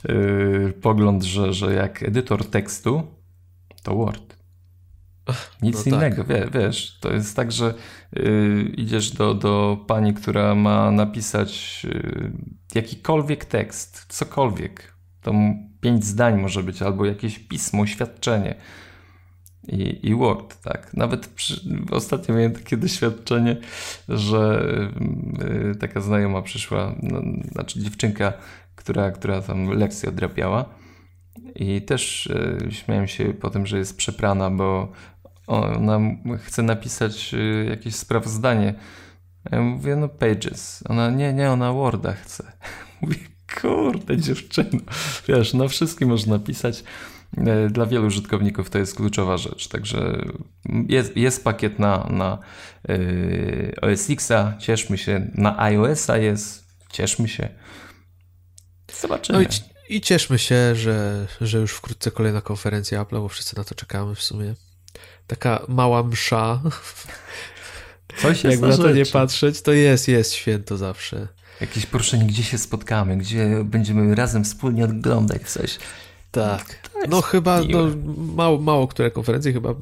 yy, pogląd, że, że jak edytor tekstu, to Word. Nic no tak. innego, tak. wiesz, to jest tak, że yy, idziesz do, do pani, która ma napisać yy, jakikolwiek tekst, cokolwiek, to pięć zdań może być, albo jakieś pismo, oświadczenie i, i Word, tak. Nawet przy, ostatnio miałem takie doświadczenie, że y, taka znajoma przyszła, no, znaczy dziewczynka, która, która tam lekcję odrabiała i też y, śmiałem się po tym, że jest przeprana, bo ona chce napisać y, jakieś sprawozdanie. Ja mówię, no pages. Ona, nie, nie, ona Worda chce. Mówię, kurde dziewczyno, wiesz, no wszystkim można napisać. E, dla wielu użytkowników to jest kluczowa rzecz. Także jest, jest pakiet na, na yy, OS Xa, cieszmy się. Na iOS-a jest, cieszmy się. Zobaczymy. No i, i cieszmy się, że, że już wkrótce kolejna konferencja Apple, bo wszyscy na to czekamy w sumie. Taka mała msza. Coś jest Jakby na, to nie patrzeć, to jest, jest święto zawsze. Jakieś poruszenie, gdzie się spotkamy, gdzie będziemy razem wspólnie oglądać coś. Tak. No chyba no, mało, mało które konferencje chyba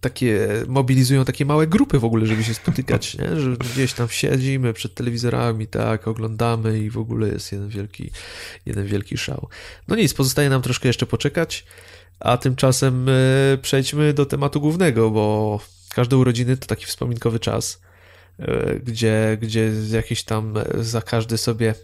takie mobilizują takie małe grupy w ogóle, żeby się spotykać, nie? że gdzieś tam siedzimy przed telewizorami, tak, oglądamy i w ogóle jest jeden wielki, jeden wielki szał. No nic, pozostaje nam troszkę jeszcze poczekać, a tymczasem e, przejdźmy do tematu głównego, bo każde urodziny to taki wspominkowy czas, e, gdzie, gdzie jakiś tam za każdy sobie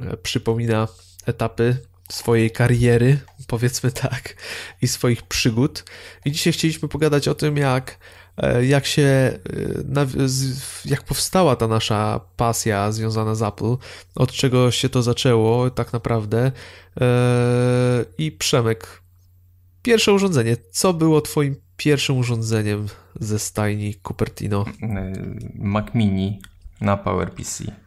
e, przypomina etapy swojej kariery, powiedzmy tak, i swoich przygód. I dzisiaj chcieliśmy pogadać o tym, jak, e, jak się, e, jak powstała ta nasza pasja związana z Apple, od czego się to zaczęło tak naprawdę. E, I Przemek, pierwsze urządzenie. Co było Twoim pierwszym urządzeniem ze stajni Cupertino? Mac Mini na PowerPC.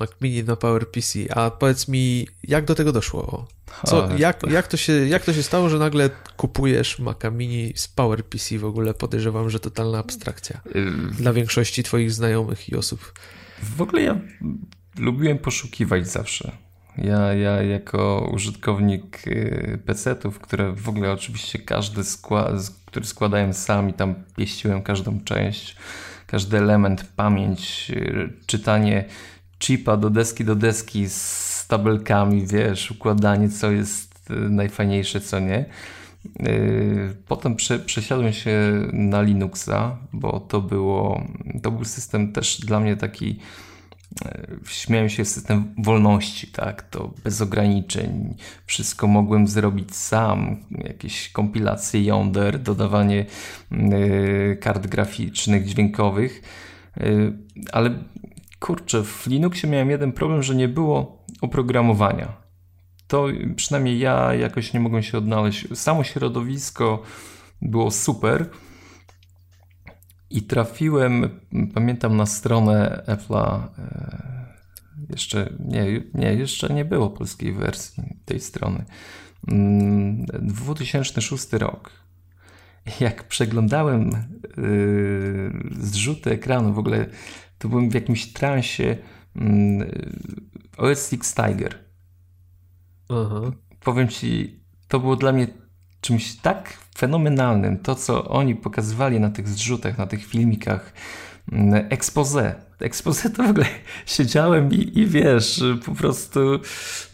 Mac Mini na PowerPC. A powiedz mi, jak do tego doszło? Co, jak, jak, to się, jak to się stało, że nagle kupujesz Maca Mini z PowerPC w ogóle? Podejrzewam, że totalna abstrakcja dla większości twoich znajomych i osób. W ogóle ja lubiłem poszukiwać zawsze. Ja, ja jako użytkownik y, PC-ów, które w ogóle oczywiście każdy skład, który składałem sam i tam pieściłem każdą część, każdy element, pamięć, y, czytanie chipa do deski do deski z tabelkami, wiesz, układanie, co jest y, najfajniejsze, co nie. Y, potem prze, przesiadłem się na Linuxa, bo to było, to był system też dla mnie taki śmiałem się system wolności, tak, to bez ograniczeń, wszystko mogłem zrobić sam, jakieś kompilacje yonder, dodawanie kart graficznych, dźwiękowych, ale kurczę, w Linuxie miałem jeden problem, że nie było oprogramowania. To przynajmniej ja jakoś nie mogłem się odnaleźć. Samo środowisko było super, i trafiłem, pamiętam, na stronę Apple'a. E, jeszcze nie, nie, jeszcze nie było polskiej wersji tej strony. 2006 mm, rok. Jak przeglądałem yy, zrzuty ekranu, w ogóle to byłem w jakimś transie yy, OS Tiger. Aha. Powiem ci, to było dla mnie czymś tak fenomenalnym. To, co oni pokazywali na tych zrzutach, na tych filmikach, mm, expose. Expose to w ogóle siedziałem i, i wiesz, po prostu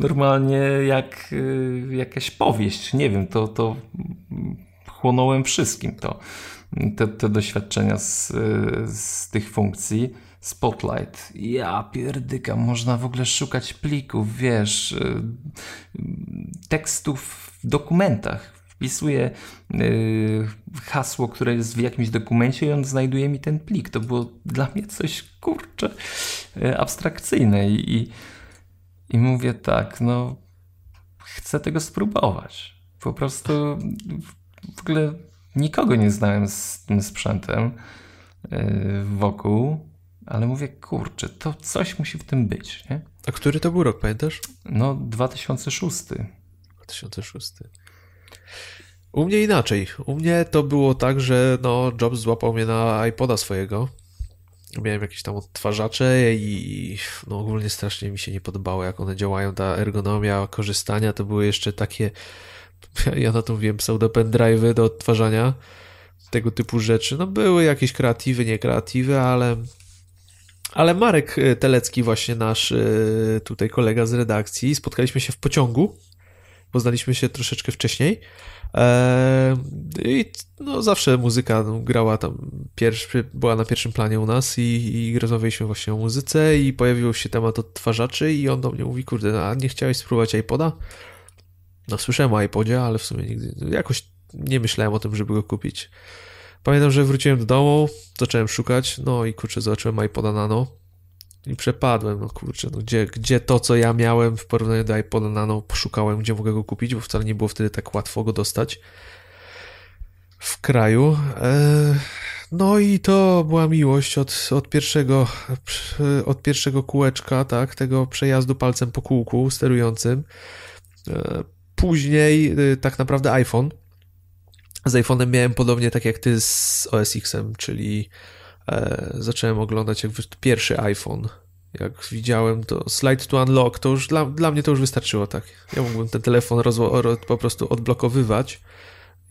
normalnie jak y, jakaś powieść. Nie wiem, to, to chłonąłem wszystkim to, te, te doświadczenia z, z tych funkcji. Spotlight. Ja pierdyka, można w ogóle szukać plików, wiesz, y, tekstów w dokumentach, wpisuję yy, hasło, które jest w jakimś dokumencie i on znajduje mi ten plik. To było dla mnie coś, kurcze, yy, abstrakcyjne I, i mówię tak, no chcę tego spróbować. Po prostu w ogóle nikogo nie znałem z tym sprzętem wokół, ale mówię, kurczę, to coś musi w tym być, nie? A który to był rok, pamiętasz? No, 2006. 2006. U mnie inaczej. U mnie to było tak, że no, Jobs złapał mnie na iPoda swojego. Miałem jakieś tam odtwarzacze i no, ogólnie strasznie mi się nie podobało, jak one działają. Ta ergonomia korzystania to były jeszcze takie, ja na to mówiłem, pseudo pendrive'y do odtwarzania tego typu rzeczy. No były jakieś kreatywy, nie kreatywy, ale ale Marek Telecki, właśnie nasz e, tutaj kolega z redakcji, spotkaliśmy się w pociągu Poznaliśmy się troszeczkę wcześniej. Eee, I no, zawsze muzyka no, grała tam, pierwszy, była na pierwszym planie u nas i, i rozmawialiśmy właśnie o muzyce i pojawił się temat odtwarzaczy i on do mnie mówi, kurde, a nie chciałeś spróbować iPoda? No słyszałem o iPodzie, ale w sumie nigdy, jakoś nie myślałem o tym, żeby go kupić. Pamiętam, że wróciłem do domu, zacząłem szukać, no i kurczę, zobaczyłem iPoda Nano i przepadłem, no kurczę, no gdzie, gdzie to, co ja miałem w porównaniu do iPoda Nano, poszukałem, gdzie mogę go kupić, bo wcale nie było wtedy tak łatwo go dostać w kraju. E, no i to była miłość od, od, pierwszego, od pierwszego kółeczka, tak, tego przejazdu palcem po kółku sterującym. E, później e, tak naprawdę iPhone. Z iPhone'em miałem podobnie tak jak ty z OS X-em, czyli e, zacząłem oglądać jak pierwszy iPhone. Jak widziałem to Slide to Unlock, to już dla, dla mnie to już wystarczyło, tak. Ja mógłbym ten telefon rozło, po prostu odblokowywać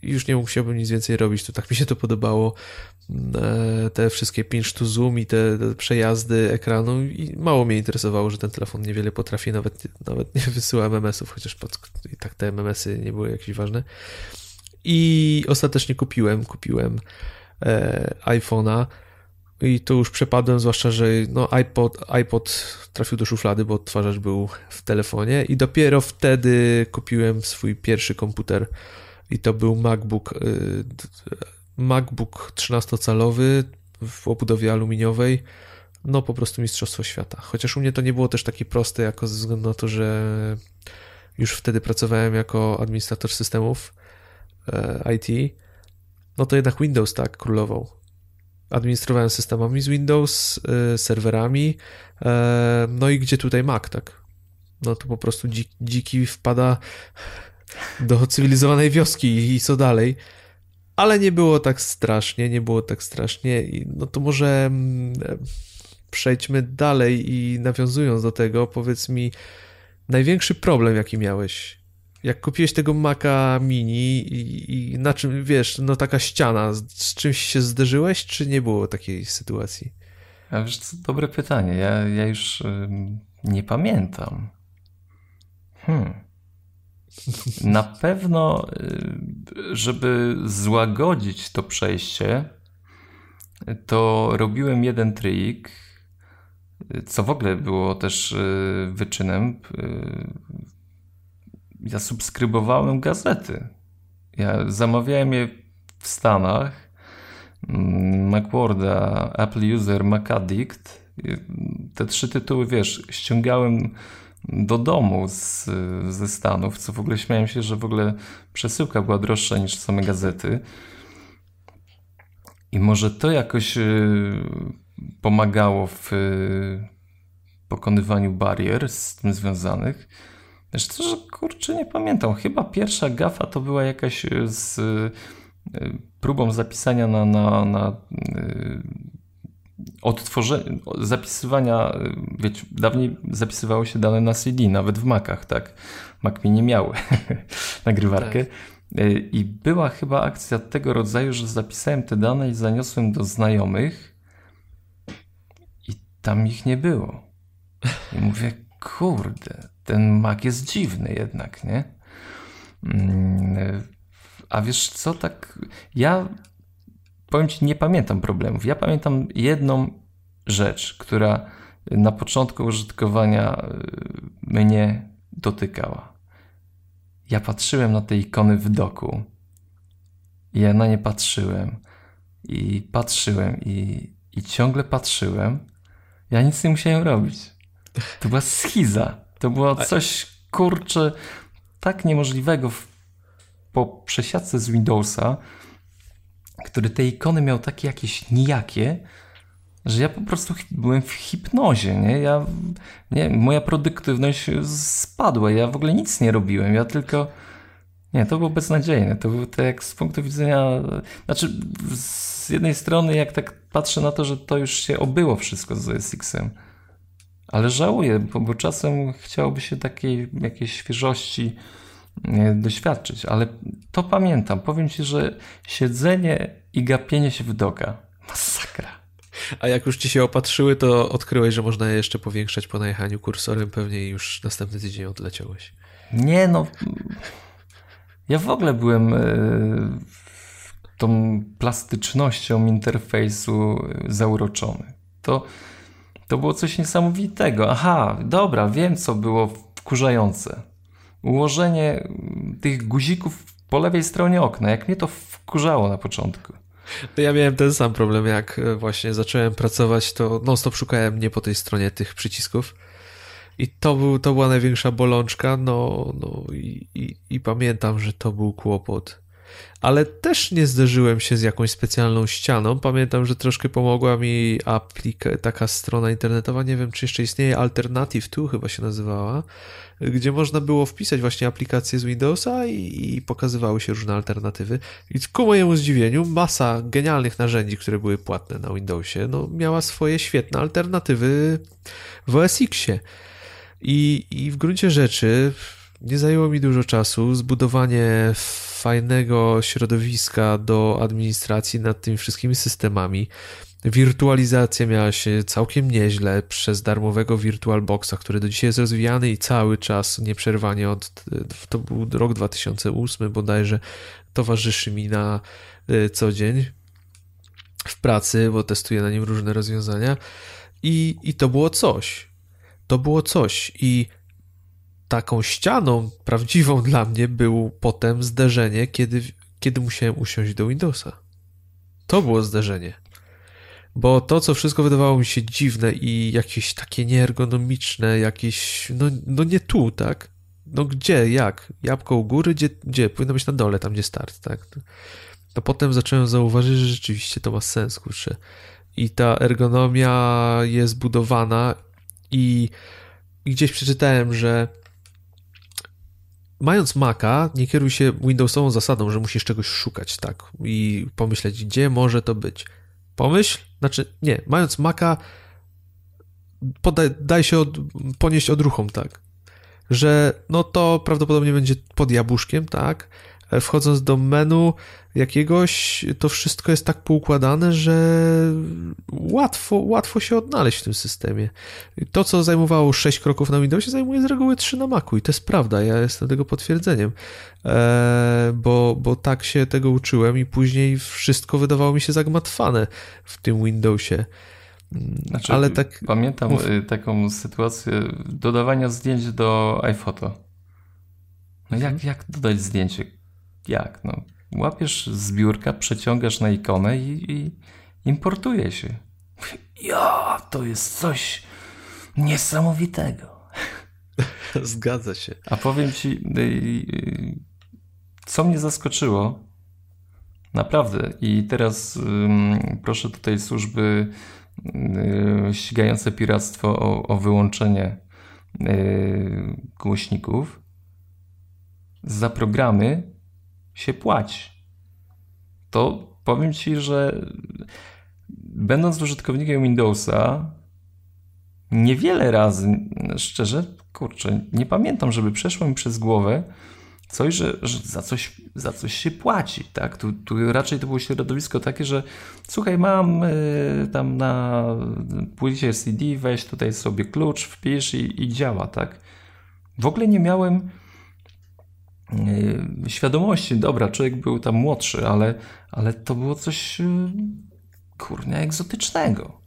i już nie musiałbym nic więcej robić. To tak mi się to podobało. E, te wszystkie pinch to zoom i te, te, przejazdy ekranu i mało mnie interesowało, że ten telefon niewiele potrafi, nawet, nawet nie wysyła MMS-ów, chociaż pod, i tak te MMS-y nie były jakieś ważne. I ostatecznie kupiłem, kupiłem e, iPhone'a i tu już przepadłem, zwłaszcza, że no iPod, iPod trafił do szuflady, bo odtwarzacz był w telefonie i dopiero wtedy kupiłem swój pierwszy komputer i to był MacBook y, MacBook 13-calowy w obudowie aluminiowej. No po prostu mistrzostwo świata. Chociaż u mnie to nie było też takie proste, jako ze względu na to, że już wtedy pracowałem jako administrator systemów e, IT, no to jednak Windows tak królował administrowałem systemami z Windows, y, serwerami, e, no i gdzie tutaj Mac, tak? No to po prostu dzik, dziki wpada do cywilizowanej wioski i co dalej. Ale nie było tak strasznie, nie było tak strasznie. No to może mm, przejdźmy dalej i nawiązując do tego, powiedz mi największy problem, jaki miałeś jak kupiłeś tego Maca Mini i, i, na czym, wiesz, no taka ściana, z, z, czymś się zderzyłeś, czy nie było takiej sytuacji? A wiesz, to dobre pytanie. Ja, ja już y, nie pamiętam. Hmm. Na pewno, y, żeby złagodzić to przejście, to robiłem jeden trik. co w ogóle było też y, wyczynem, ja subskrybowałem gazety. Ja zamawiałem je w Stanach, mm, Macworda, Apple User, Macaddict. Te trzy tytuły, wiesz, ściągałem do domu z, ze Stanów, co w ogóle śmiałem się, że w ogóle przesyłka była droższa niż same gazety. I może to jakoś y, pomagało w y, pokonywaniu barier z tym związanych. Że kurczę, nie pamiętam. Chyba pierwsza gafa to była jakaś y, z próbą zapisania na, na, na odtworzenia, zapisywania, wiecie, dawniej zapisywało się dane na CD, nawet w Macach, tak? Mac mi nie miały nagrywarkę. Tak. I była chyba akcja tego rodzaju, że zapisałem te dane i zaniosłem do znajomych i tam ich nie było. I mówię, kurde, ten Mac jest dziwny jednak, nie? Mm, a wiesz co, tak ja powiem ci, nie pamiętam problemów. Ja pamiętam jedną rzecz, która na początku użytkowania y, mnie dotykała. Ja patrzyłem na te ikony w doku. Ja na nie patrzyłem. I patrzyłem i, i ciągle patrzyłem. Ja nic nie musiałem robić. To była schiza. To było coś, kurcze, tak niemożliwego w, po przesiadce z Windowsa, który te ikony miał takie jakieś nijakie, że ja po prostu byłem w hipnozie, nie? Ja, nie, moja produktywność spadła, ja w ogóle nic nie robiłem, ja tylko... Nie, to było beznadziejne, to było tak z punktu widzenia... Znaczy, z jednej strony jak tak patrzę na to, że to już się obyło wszystko z SX-em, ale żałuję, bo, bo czasem chciałoby się takiej jakiejś świeżości doświadczyć, ale to pamiętam. Powiem ci, że siedzenie i gapienie się w doga. Masakra. A jak już ci się opatrzyły, to odkryłeś, że można je jeszcze powiększać po najechaniu kursorem, pewnie już następny tydzień odleciałeś. Nie no. Ja w ogóle byłem e, tą plastycznością interfejsu zauroczony. To, to było coś niesamowitego. Aha, dobra, wiem co było wkurzające ułożenie tych guzików po lewej stronie okna. Jak mnie to wkurzało na początku. Ja miałem ten sam problem, jak e, właśnie zacząłem pracować, to non-stop szukałem nie po tej stronie tych przycisków. I to, był, to była największa bolączka, no, no i, i, i pamiętam, że to był kłopot ale też nie zderzyłem się z jakąś specjalną ścianą. Pamiętam, że troszkę pomogła mi taka strona internetowa, nie wiem czy jeszcze istnieje, Alternative 2 chyba się nazywała, gdzie można było wpisać właśnie aplikacje z Windowsa i, i pokazywały się różne alternatywy. I ku mojemu zdziwieniu masa genialnych narzędzi, które były płatne na Windowsie, no, miała swoje świetne alternatywy w OS Xie. I, I w gruncie rzeczy nie zajęło mi dużo czasu zbudowanie fajnego środowiska do administracji nad tymi wszystkimi systemami. Wirtualizacja miała się całkiem nieźle przez darmowego VirtualBoxa, który do dzisiaj jest rozwijany i cały czas nieprzerwanie od, to był rok 2008 bodajże, towarzyszy mi na e, co dzień w pracy, bo testuję na nim różne rozwiązania i, i to było coś. To było coś i taką ścianą prawdziwą dla mnie było potem zderzenie, kiedy, kiedy musiałem usiąść do Windowsa. To było zderzenie. Bo to, co wszystko wydawało mi się dziwne i jakieś takie nieergonomiczne, jakieś, no, no nie tu, tak? No gdzie, jak? Jabłko u góry, gdzie, gdzie? Powinno być na dole, tam gdzie start, tak? To potem zacząłem zauważyć, że rzeczywiście to ma sens, kurczę. I ta ergonomia jest budowana i, i gdzieś przeczytałem, że mając Maca, nie kieruj się Windowsową zasadą, że musisz czegoś szukać, tak? I pomyśleć, gdzie może to być. Pomyśl, znaczy, nie, mając Maca, podaj, daj się od, ponieść odruchom, tak? Że no to prawdopodobnie będzie pod jabłuszkiem, tak? E, wchodząc do menu jakiegoś, to wszystko jest tak poukładane, że łatwo, łatwo się odnaleźć w tym systemie. To, co zajmowało 6 kroków na Windowsie, zajmuje z reguły 3 na Macu i to jest prawda, ja jestem tego potwierdzeniem, eee, bo, bo tak się tego uczyłem i później wszystko wydawało mi się zagmatwane w tym Windowsie. Znaczy, Ale tak. Pamiętam Mów. Y, taką sytuację dodawania zdjęć do iPhoto. No jak, mhm. jak dodać zdjęcie? Jak? No, łapiesz zbiórka, przeciągasz na ikonę i, i importuje się. Ja, to jest coś niesamowitego. Zgadza się. A powiem ci, y, y, co mnie zaskoczyło, naprawdę, i teraz proszę tutaj służby y, ścigające piractwo o, o wyłączenie głośników. Za programy się płaci. To powiem ci, że będąc użytkownikiem Windowsa, niewiele razy, szczerze, kurczę, nie pamiętam, żeby przeszło mi przez głowę coś, że, że za, coś, za coś się płaci, tak? Tu, tu raczej to było środowisko takie, że słuchaj, mam y, tam na płycie CD, weź tutaj sobie klucz, wpisz i, i działa, tak? W ogóle nie miałem świadomości, dobra, człowiek był tam młodszy, ale, ale to było coś y, kurnia egzotycznego.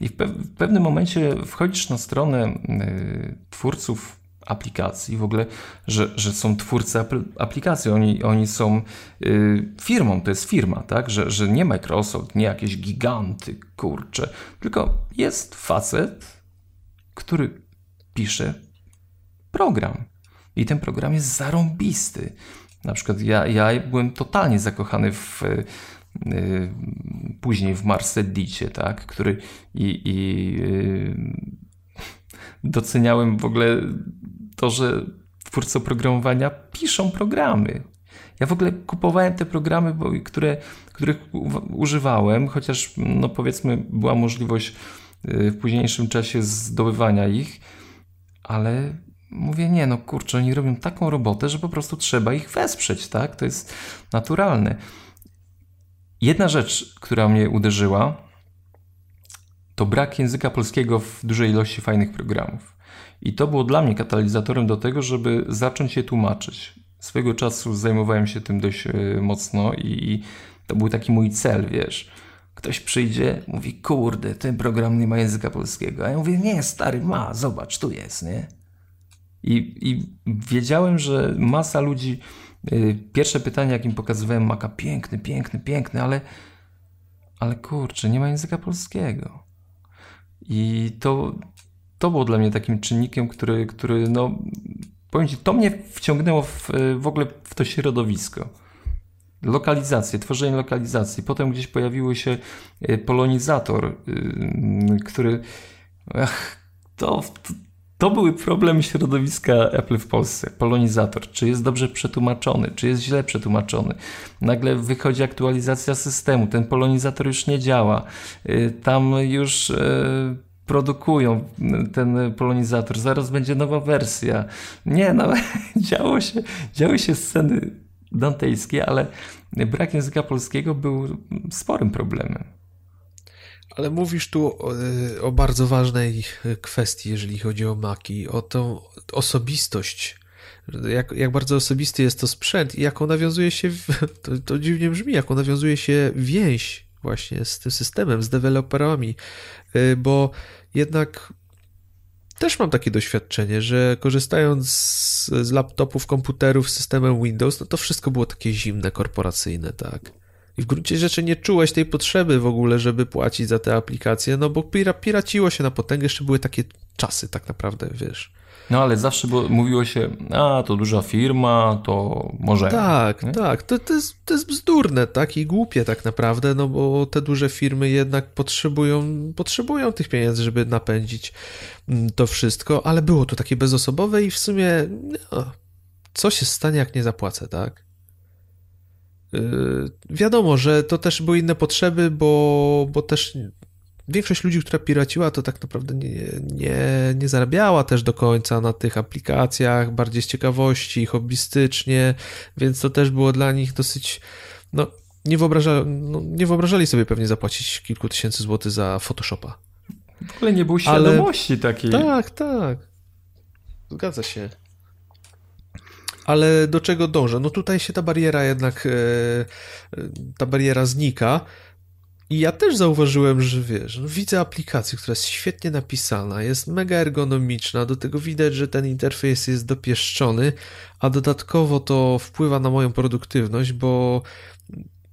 I w, pe w, pewnym momencie wchodzisz na stronę y, twórców aplikacji, w ogóle, że, że są twórcy aplikacji, oni, oni są y, firmą, to jest firma, tak? Że, że nie Microsoft, nie jakieś giganty, kurcze, tylko jest facet, który pisze program. I ten program jest zarąbisty. Na przykład ja, ja byłem totalnie zakochany w Y, później w Marsedicie, tak, który i, i y, doceniałem w ogóle to, że twórcy oprogramowania piszą programy. Ja w ogóle kupowałem te programy, bo, które, których używałem, chociaż no powiedzmy była możliwość w późniejszym czasie zdobywania ich, ale mówię, nie no kurczę, oni robią taką robotę, że po prostu trzeba ich wesprzeć, tak? To jest naturalne. Jedna rzecz, która mnie uderzyła, to brak języka polskiego w dużej ilości fajnych programów. I to było dla mnie katalizatorem do tego, żeby zacząć je tłumaczyć. Swego czasu zajmowałem się tym dość e, mocno i, i to był taki mój cel, wiesz. Ktoś przyjdzie, mówi, kurde, ten program nie ma języka polskiego. A ja mówię, nie, stary, ma, zobacz, tu jest, nie? I, i wiedziałem, że masa ludzi Y, pierwsze pytanie, jakim pokazywałem Maka, piękny, piękny, piękny, ale, ale kurczę, nie ma języka polskiego. I to, to było dla mnie takim czynnikiem, który, który no, powiem Ci, to mnie wciągnęło w, w ogóle w to środowisko. Lokalizację, tworzenie lokalizacji. Potem gdzieś pojawiły się y, polonizator, y, który ach, to, to były problemy środowiska Apple w Polsce. Polonizator, czy jest dobrze przetłumaczony, czy jest źle przetłumaczony. Nagle wychodzi aktualizacja systemu, ten polonizator już nie działa. Y, tam już y, produkują ten polonizator, zaraz będzie nowa wersja. Nie, no, działo się, działy się sceny dantejskie, ale brak języka polskiego był sporym problemem. Ale mówisz tu o, o, bardzo ważnej kwestii, jeżeli chodzi o Maki, o tą osobistość. Jak, jak bardzo osobisty jest to sprzęt i jaką nawiązuje się, to, to dziwnie brzmi, jaką nawiązuje się więź właśnie z tym systemem, z deweloperami, y, bo jednak też mam takie doświadczenie, że korzystając z, z laptopów, komputerów, systemem Windows, no to wszystko było takie zimne, korporacyjne, tak. I w gruncie rzeczy nie czułeś tej potrzeby w ogóle, żeby płacić za te aplikacje, no bo pira, piraciło się na potęgę, jeszcze były takie czasy tak naprawdę, wiesz. No ale zawsze było, mówiło się, a to duża firma, to może. Tak, nie? tak. To, to, jest, to jest bzdurne, tak i głupie tak naprawdę, no bo te duże firmy jednak potrzebują, potrzebują tych pieniędzy, żeby napędzić mm, to wszystko, ale było to takie bezosobowe i w sumie no, co się stanie, jak nie zapłacę, tak? Yy, wiadomo, że to też były inne potrzeby, bo, bo też większość ludzi, która piraciła, to tak naprawdę nie, nie, nie zarabiała też do końca na tych aplikacjach, bardziej z ciekawości, hobbystycznie, więc to też było dla nich dosyć, no nie, wyobraża, no, nie wyobrażali sobie pewnie zapłacić kilku tysięcy złotych za Photoshopa. W ogóle nie było świadomości Ale... takiej. Tak, tak. Zgadza się. Ale do czego dążę? No tutaj się ta bariera jednak, e, ta bariera znika. I ja też zauważyłem, że wiesz, no widzę aplikację, która jest świetnie napisana, jest mega ergonomiczna, do tego widać, że ten interfejs jest dopieszczony, a dodatkowo to wpływa na moją produktywność, bo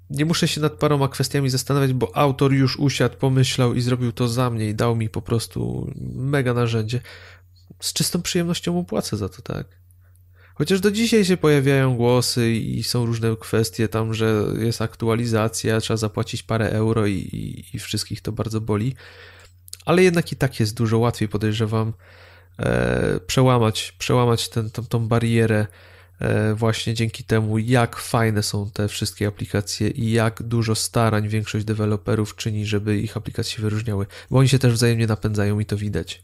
nie muszę się nad paroma kwestiami zastanawiać, bo autor już usiadł, pomyślał i zrobił to za mnie i dał mi po prostu mega narzędzie. Z czystą przyjemnością mu płacę za to, tak? Chociaż do dzisiaj się pojawiają głosy i są różne kwestie tam, że jest aktualizacja, trzeba zapłacić parę euro i, i, i wszystkich to bardzo boli. Ale jednak i tak jest dużo łatwiej, podejrzewam, e, przełamać, przełamać ten, tą, tą barierę e, właśnie dzięki temu, jak fajne są te wszystkie aplikacje i jak dużo starań większość deweloperów czyni, żeby ich aplikacje wyróżniały. Bo oni się też wzajemnie napędzają i to widać.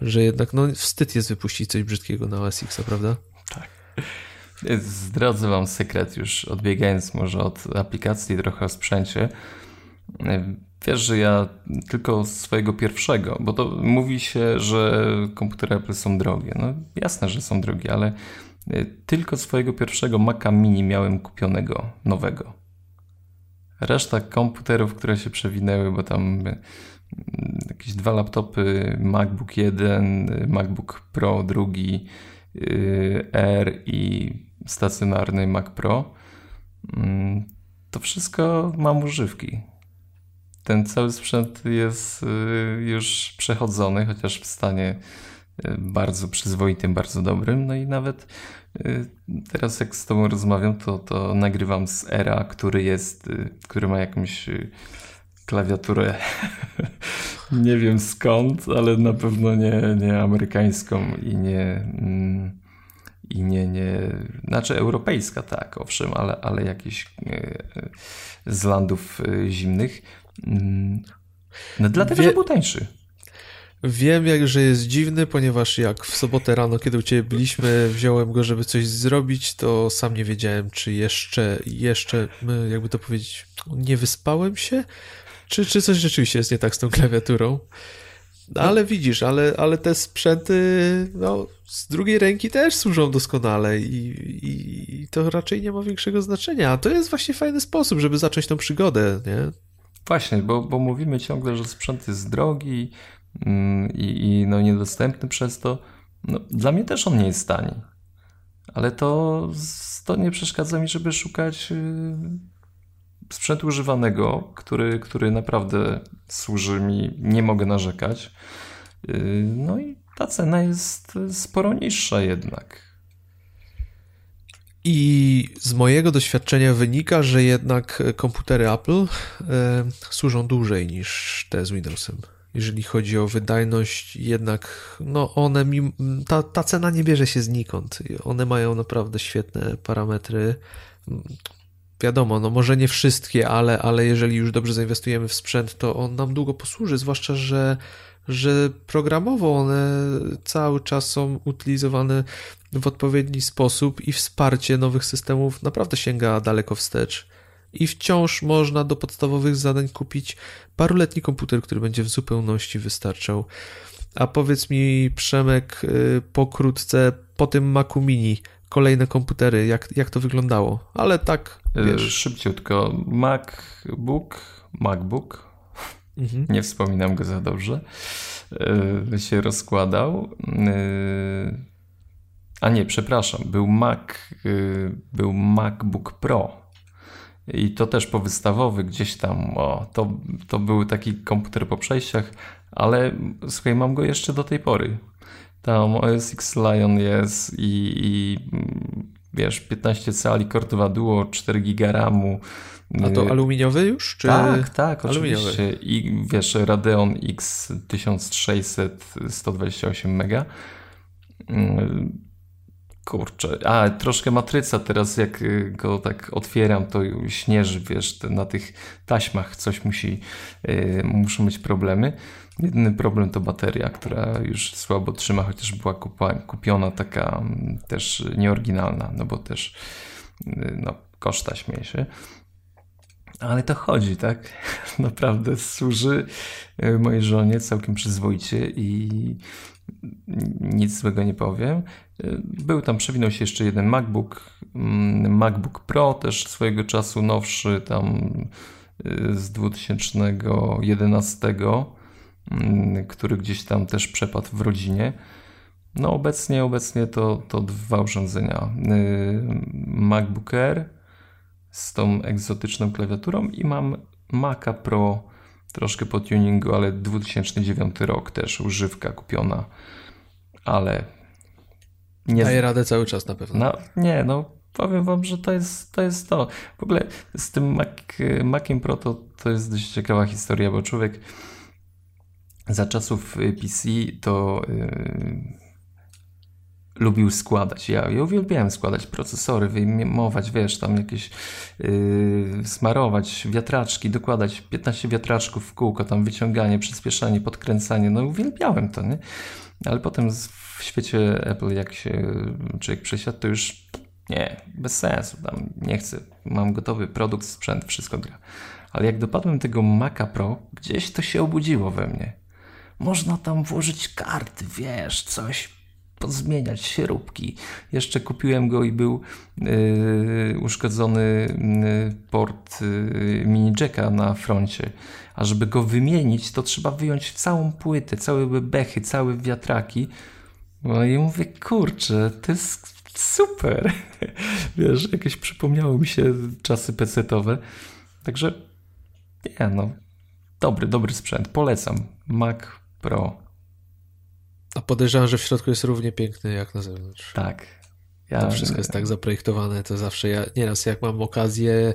Że jednak no, wstyd jest wypuścić coś brzydkiego na OS X, prawda? Zdradzę Wam sekret, już odbiegając może od aplikacji, trochę o sprzęcie. Wiesz, że ja tylko swojego pierwszego, bo to mówi się, że komputery Apple są drogie. No jasne, że są drogie, ale e, tylko swojego pierwszego Maca Mini miałem kupionego, nowego. Reszta komputerów, które się przewinęły, bo tam e, jakieś dwa laptopy, MacBook 1, MacBook Pro drugi, R i stacjonarny Mac Pro, mm, to wszystko mam używki. Ten cały sprzęt jest y, już przechodzony, chociaż w stanie y, bardzo przyzwoitym, bardzo dobrym. No i nawet y, teraz jak z Tobą rozmawiam, to, to nagrywam z Era, który jest, który ma jakąś klawiaturę nie wiem skąd, ale na pewno nie, nie amerykańską i nie mm, i nie, nie, znaczy europejska tak, owszem, ale, ale jakieś e, z landów e, zimnych. Mm, no dlatego, Wie... że był tańszy. Wiem, jak, że jest dziwny, ponieważ jak w sobotę rano, kiedy u Ciebie byliśmy, wziąłem go, żeby coś zrobić, to sam nie wiedziałem, czy jeszcze, jeszcze, jakby to powiedzieć, nie wyspałem się, czy, czy coś rzeczywiście jest nie tak z tą klawiaturą? No, ale widzisz, ale, ale te sprzęty no, z drugiej ręki też służą doskonale i, i, i, to raczej nie ma większego znaczenia. A to jest właśnie fajny sposób, żeby zacząć tą przygodę, nie? Właśnie, bo, bo mówimy ciągle, że sprzęt jest drogi mm, i, i no niedostępny przez to. No, dla mnie też on nie jest tani. Ale to, to nie przeszkadza mi, żeby szukać y, sprzętu używanego, który, który naprawdę służy mi, nie mogę narzekać. Yy, no i ta cena jest sporo niższa jednak. I z mojego doświadczenia wynika, że jednak komputery Apple e, służą dłużej niż te z Windowsem. Jeżeli chodzi o wydajność, jednak no one, ta, ta cena nie bierze się znikąd. One mają naprawdę świetne parametry wiadomo, no może nie wszystkie, ale, ale jeżeli już dobrze zainwestujemy w sprzęt, to on nam długo posłuży, zwłaszcza, że, że programowo one cały czas są utylizowane w odpowiedni sposób i wsparcie nowych systemów naprawdę sięga daleko wstecz. I wciąż można do podstawowych zadań kupić paruletni komputer, który będzie w zupełności wystarczał. A powiedz mi, Przemek, y, pokrótce po tym Macu Mini, kolejne komputery, jak, jak to wyglądało. Ale tak, e, wiesz. Szybciutko. MacBook, MacBook, mhm. nie wspominam go za dobrze, e, się rozkładał. E, a nie, przepraszam, był Mac, był MacBook Pro. I to też powystawowy gdzieś tam. O, to, to był taki komputer po przejściach, ale słuchaj, mam go jeszcze do tej pory. Tam OS X Lion jest i, i wiesz, 15 cali Cordoba Duo, 4 giga RAMu. A to aluminiowy już? Czy... Tak, tak, oczywiście. I wiesz, Radeon X 1600, 128 mega. Kurczę, a troszkę matryca teraz, jak go tak otwieram, to śnieży, wiesz, na tych taśmach coś musi, yy, muszą być problemy. Jedyny problem to bateria, która już słabo trzyma, chociaż była kupiona taka mm, też nieoryginalna, no bo też y, no, koszta śmieje się. Ale to chodzi, tak? Naprawdę służy y, mojej żonie całkiem przyzwoicie i nic złego nie powiem. Y, był tam, przewinął się jeszcze jeden MacBook, mm, MacBook Pro, też swojego czasu nowszy, tam z 2011, mm, który gdzieś tam też przepadł w rodzinie. No obecnie, obecnie to, to dwa urządzenia. MacBook Air z tą egzotyczną klawiaturą i mam Maca Pro troszkę po tuningu, ale 2009 rok też używka kupiona, ale nie... Daje radę cały czas na pewno. No, nie, no powiem wam, że to jest to. Jest to. W ogóle z tym Mac, Maciem Pro to, to jest dość ciekawa historia, bo człowiek za czasów PC to yy, lubił składać. Ja, ja uwielbiałem składać procesory, wyjmować, wiesz, tam jakieś yy, smarować wiatraczki, dokładać 15 wiatraczków w kółko, tam wyciąganie, przyspieszanie, podkręcanie. No uwielbiałem to, nie? Ale potem w świecie Apple, jak się człowiek przesiadł, to już nie, bez sensu, tam nie chcę, mam gotowy produkt, sprzęt, wszystko gra. Ale jak dopadłem tego Maca Pro, gdzieś to się obudziło we mnie. Można tam włożyć karty, wiesz, coś, pozmieniać śrubki. Jeszcze kupiłem go i był yy, uszkodzony yy, port yy, mini jacka na froncie. A żeby go wymienić, to trzeba wyjąć całą płytę, całe bechy, całe wiatraki. No i mówię, kurczę, to jest super. Wiesz, jakieś przypomniało mi się czasy pecetowe. Także nie no, dobry, dobry sprzęt. Polecam. Mac Pro. A podejrzewam, że w środku jest równie piękny jak na zewnątrz. Tak. Ja... To wszystko jest tak zaprojektowane, to zawsze ja nieraz jak mam okazję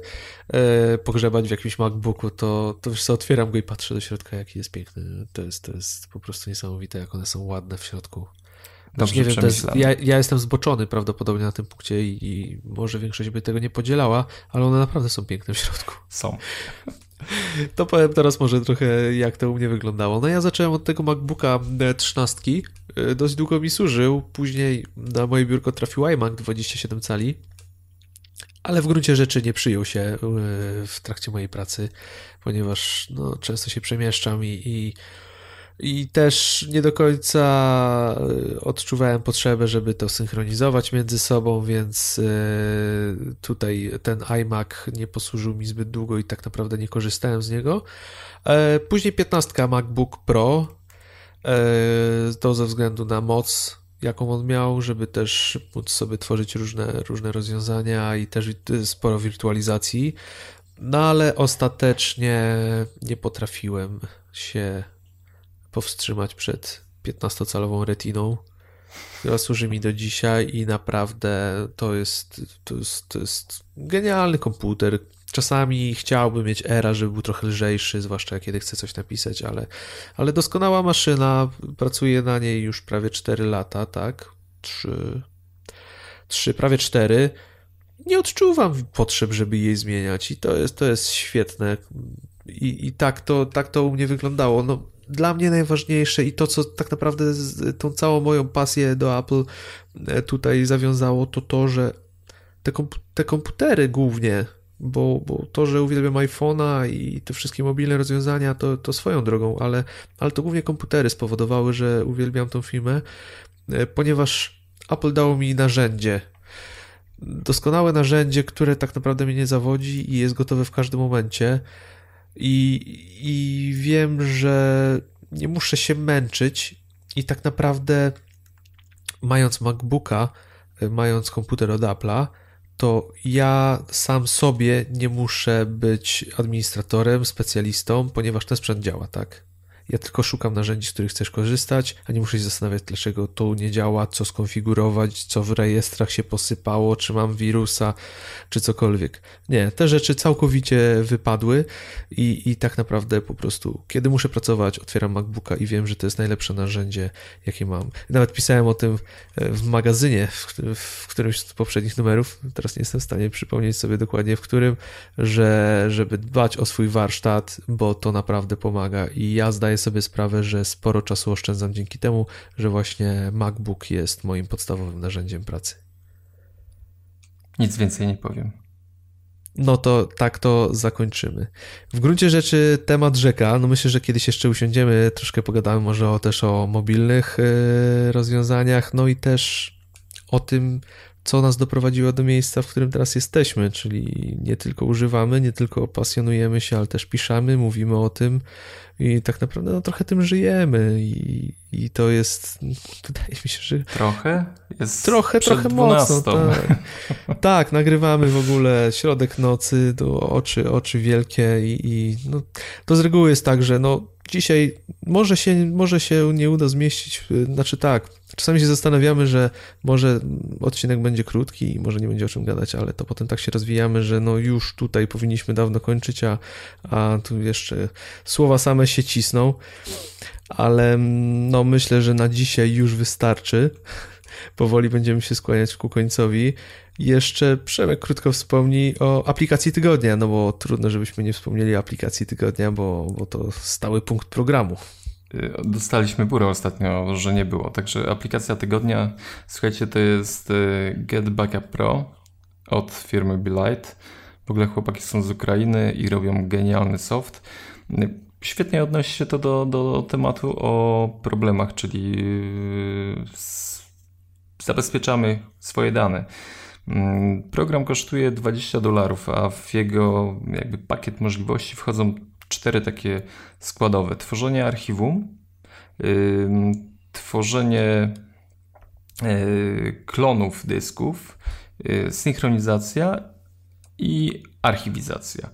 e, pogrzebać w jakimś MacBooku, to, to wiesz co, otwieram go i patrzę do środka, jaki jest piękny. To jest, to jest po prostu niesamowite, jak one są ładne w środku. Dobrze nie wiem, jest, ja, ja, jestem zboczony prawdopodobnie na tym punkcie i, i, może większość by tego nie podzielała, ale one naprawdę są piękne w środku. Są. To powiem teraz może trochę jak to u mnie wyglądało. No ja zacząłem od tego MacBooka 13. E, dość długo mi służył. Później na moje biurko trafił iMac 27 cali. Ale w gruncie rzeczy nie przyjął się e, w trakcie mojej pracy, ponieważ no, często się przemieszczam i, i i też nie do końca e, odczuwałem potrzebę, żeby to synchronizować między sobą, więc e, tutaj ten iMac nie posłużył mi zbyt długo i tak naprawdę nie korzystałem z niego. E, później 15 MacBook Pro, to ze względu na moc, jaką on miał, żeby też móc sobie tworzyć różne, różne rozwiązania i też sporo wirtualizacji. No ale ostatecznie nie potrafiłem się powstrzymać przed 15-calową retiną, która służy mi do dzisiaj i naprawdę to jest, to jest, to jest genialny komputer. Czasami chciałbym mieć era, żeby był trochę lżejszy, zwłaszcza kiedy chcę coś napisać, ale, ale doskonała maszyna, pracuję na niej już prawie 4 lata, tak? 3, 3 prawie 4. Nie odczuwam potrzeb, żeby jej zmieniać i to jest, to jest świetne. I, i tak, to, tak to u mnie wyglądało. No, dla mnie najważniejsze i to, co tak naprawdę tą całą moją pasję do Apple e, tutaj zawiązało, to to, że te, komp te komputery głównie, bo, bo to, że uwielbiam iPhone'a i te wszystkie mobilne rozwiązania, to, to swoją drogą, ale, ale to głównie komputery spowodowały, że uwielbiam tą firmę, e, ponieważ Apple dało mi narzędzie, doskonałe narzędzie, które tak naprawdę mnie nie zawodzi i jest gotowe w każdym momencie. I, I wiem, że nie muszę się męczyć i tak naprawdę mając MacBooka, mając komputer od Apple'a, to ja sam sobie nie muszę być administratorem, specjalistą, ponieważ ten sprzęt działa, tak? Ja tylko szukam narzędzi, z których chcesz korzystać, a nie muszę się zastanawiać, dlaczego to nie działa, co skonfigurować, co w rejestrach się posypało, czy mam wirusa, czy cokolwiek. Nie, te rzeczy całkowicie wypadły i, i tak naprawdę po prostu, kiedy muszę pracować, otwieram MacBooka i wiem, że to jest najlepsze narzędzie, jakie mam. Nawet pisałem o tym e, w magazynie, w, w którymś z poprzednich numerów, teraz nie jestem w stanie przypomnieć sobie dokładnie w którym, że żeby dbać o swój warsztat, bo to naprawdę pomaga i ja zdaję zdaję sobie sprawę, że sporo czasu oszczędzam dzięki temu, że właśnie MacBook jest moim podstawowym narzędziem pracy. Nic więcej nie powiem. No to tak to zakończymy. W gruncie rzeczy temat rzeka, no myślę, że kiedyś jeszcze usiądziemy, troszkę pogadamy może o, też o mobilnych yy, rozwiązaniach, no i też o tym, co nas doprowadziło do miejsca, w którym teraz jesteśmy, czyli nie tylko używamy, nie tylko pasjonujemy się, ale też piszemy, mówimy o tym i tak naprawdę no, trochę tym żyjemy i, i to jest, wydaje mi się, że... Trochę? Jest trochę, trochę 12. mocno. Tak. tak, nagrywamy w ogóle środek nocy, do oczy, oczy wielkie i, i no, to z reguły jest tak, że no dzisiaj może się, może się nie uda zmieścić, znaczy tak, czasami się zastanawiamy, że może odcinek będzie krótki i może nie będzie o czym gadać, ale to potem tak się rozwijamy, że no już tutaj powinniśmy dawno kończyć, a, a tu jeszcze słowa same się cisną, ale no myślę, że na dzisiaj już wystarczy. Powoli będziemy się skłaniać ku końcowi. Jeszcze Przemek krótko wspomni o aplikacji tygodnia, no bo trudno, żebyśmy nie wspomnieli o aplikacji tygodnia, bo, bo to stały punkt programu. Y, dostaliśmy burę ostatnio, że nie było. Także aplikacja tygodnia, słuchajcie, to jest y, Get Backup Pro od firmy Light. W ogóle chłopaki są z Ukrainy i robią genialny soft. Y, świetnie odnosi się to do, do tematu o problemach, czyli zabezpieczamy swoje dane. Mm, program kosztuje 20 dolarów, a w jego jakby pakiet możliwości wchodzą cztery takie składowe. Tworzenie archiwum, tworzenie y, klonów dysków, y, synchronizacja i archiwizacja.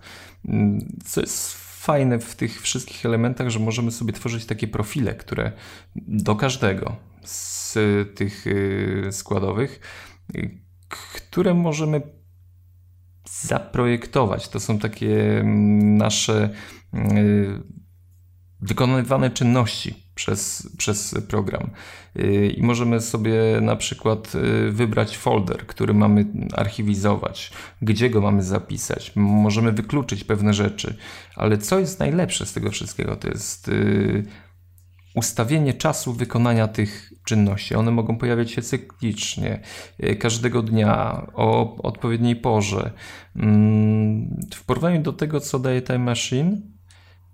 Co jest fajne w tych wszystkich elementach, że możemy sobie tworzyć takie profile, które do każdego z tych y, składowych które możemy zaprojektować. To są takie nasze wykonywane czynności przez, przez program. Y, I możemy sobie na przykład y, wybrać folder, który mamy archiwizować, gdzie go mamy zapisać. Możemy wykluczyć pewne rzeczy, ale co jest najlepsze z tego wszystkiego, to jest y, ustawienie czasu wykonania tych czynności. One mogą pojawiać się cyklicznie, każdego dnia, o odpowiedniej porze. Mm, w porównaniu do tego, co daje Time Machine,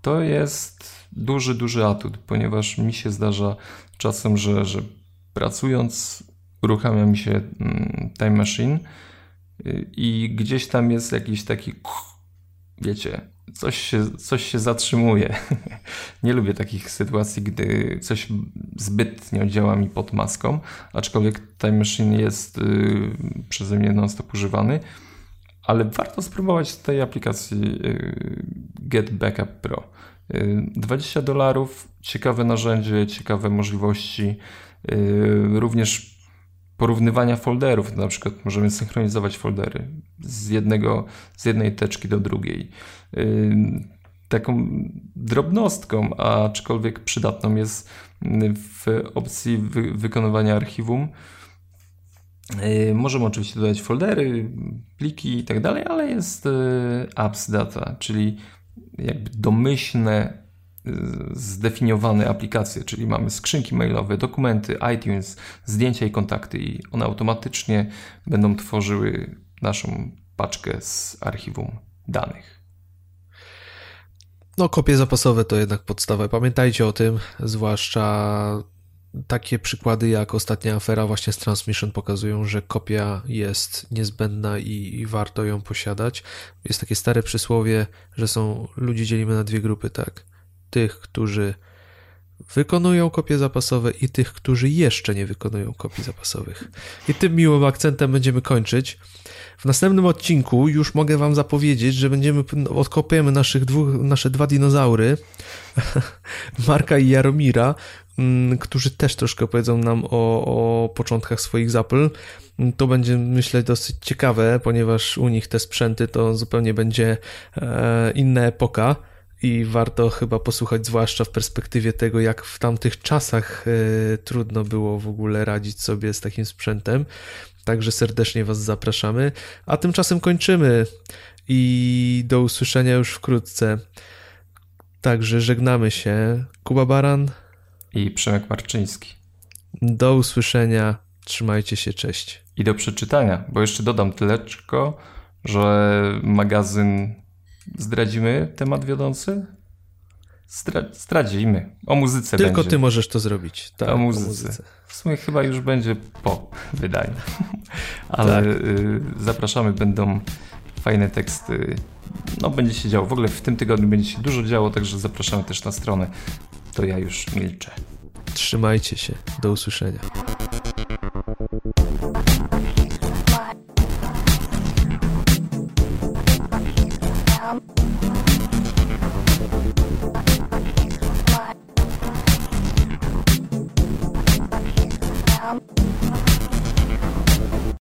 to jest duży, duży atut, ponieważ mi się zdarza czasem, że, że pracując uruchamia mi się mm, Time Machine y, i gdzieś tam jest jakiś taki wiecie, coś się, coś się zatrzymuje. Nie lubię takich sytuacji, gdy coś zbytnio działa mi pod maską, aczkolwiek Time Machine jest y, przeze mnie non-stop używany, ale warto spróbować tej aplikacji y, Get Backup Pro. Y, 20 dolarów, ciekawe narzędzie, ciekawe możliwości, y, również porównywania folderów. Na przykład możemy synchronizować foldery z, jednego, z jednej teczki do drugiej. Taką drobnostką, aczkolwiek przydatną jest w opcji wy wykonywania archiwum. Możemy oczywiście dodać foldery, pliki i tak dalej, ale jest apps data, czyli jakby domyślne zdefiniowane aplikacje, czyli mamy skrzynki mailowe, dokumenty, iTunes, zdjęcia i kontakty i one automatycznie będą tworzyły naszą paczkę z archiwum danych. No, kopie zapasowe to jednak podstawa. Pamiętajcie o tym, zwłaszcza takie przykłady jak ostatnia afera właśnie z Transmission pokazują, że kopia jest niezbędna i, i, warto ją posiadać. Jest takie stare przysłowie, że są ludzi dzielimy na dwie grupy, tak? Tych, którzy wykonują kopie zapasowe i tych, którzy jeszcze nie wykonują kopii zapasowych. I tym miłym akcentem będziemy kończyć. W następnym odcinku już mogę wam zapowiedzieć, że będziemy odkopiemy naszych dwóch, nasze dwa dinozaury, Marka i Jaromira, mm, którzy też troszkę opowiedzą nam o, o początkach swoich Zapl. To będzie, myślę, dosyć ciekawe, ponieważ u nich te sprzęty to zupełnie będzie e, inna epoka i warto chyba posłuchać, zwłaszcza w perspektywie tego, jak w tamtych czasach e, trudno było w ogóle radzić sobie z takim sprzętem. Także serdecznie Was zapraszamy. A tymczasem kończymy i do usłyszenia już wkrótce. Także żegnamy się. Kuba Baran i Przemek Marczyński. Do usłyszenia. Trzymajcie się, cześć. I do przeczytania, bo jeszcze dodam tyleczko, że magazyn Zdradzimy temat wiodący? zdradzimy. O muzyce Tylko będzie. ty możesz to zrobić. Tak, o, muzyce. o muzyce. W sumie chyba już będzie po wydaniu. Ale tak. y, zapraszamy, będą fajne teksty. No będzie się działo. W ogóle w tym tygodniu będzie się dużo działo, także zapraszamy też na stronę. To ja już milczę. Trzymajcie się. Do usłyszenia.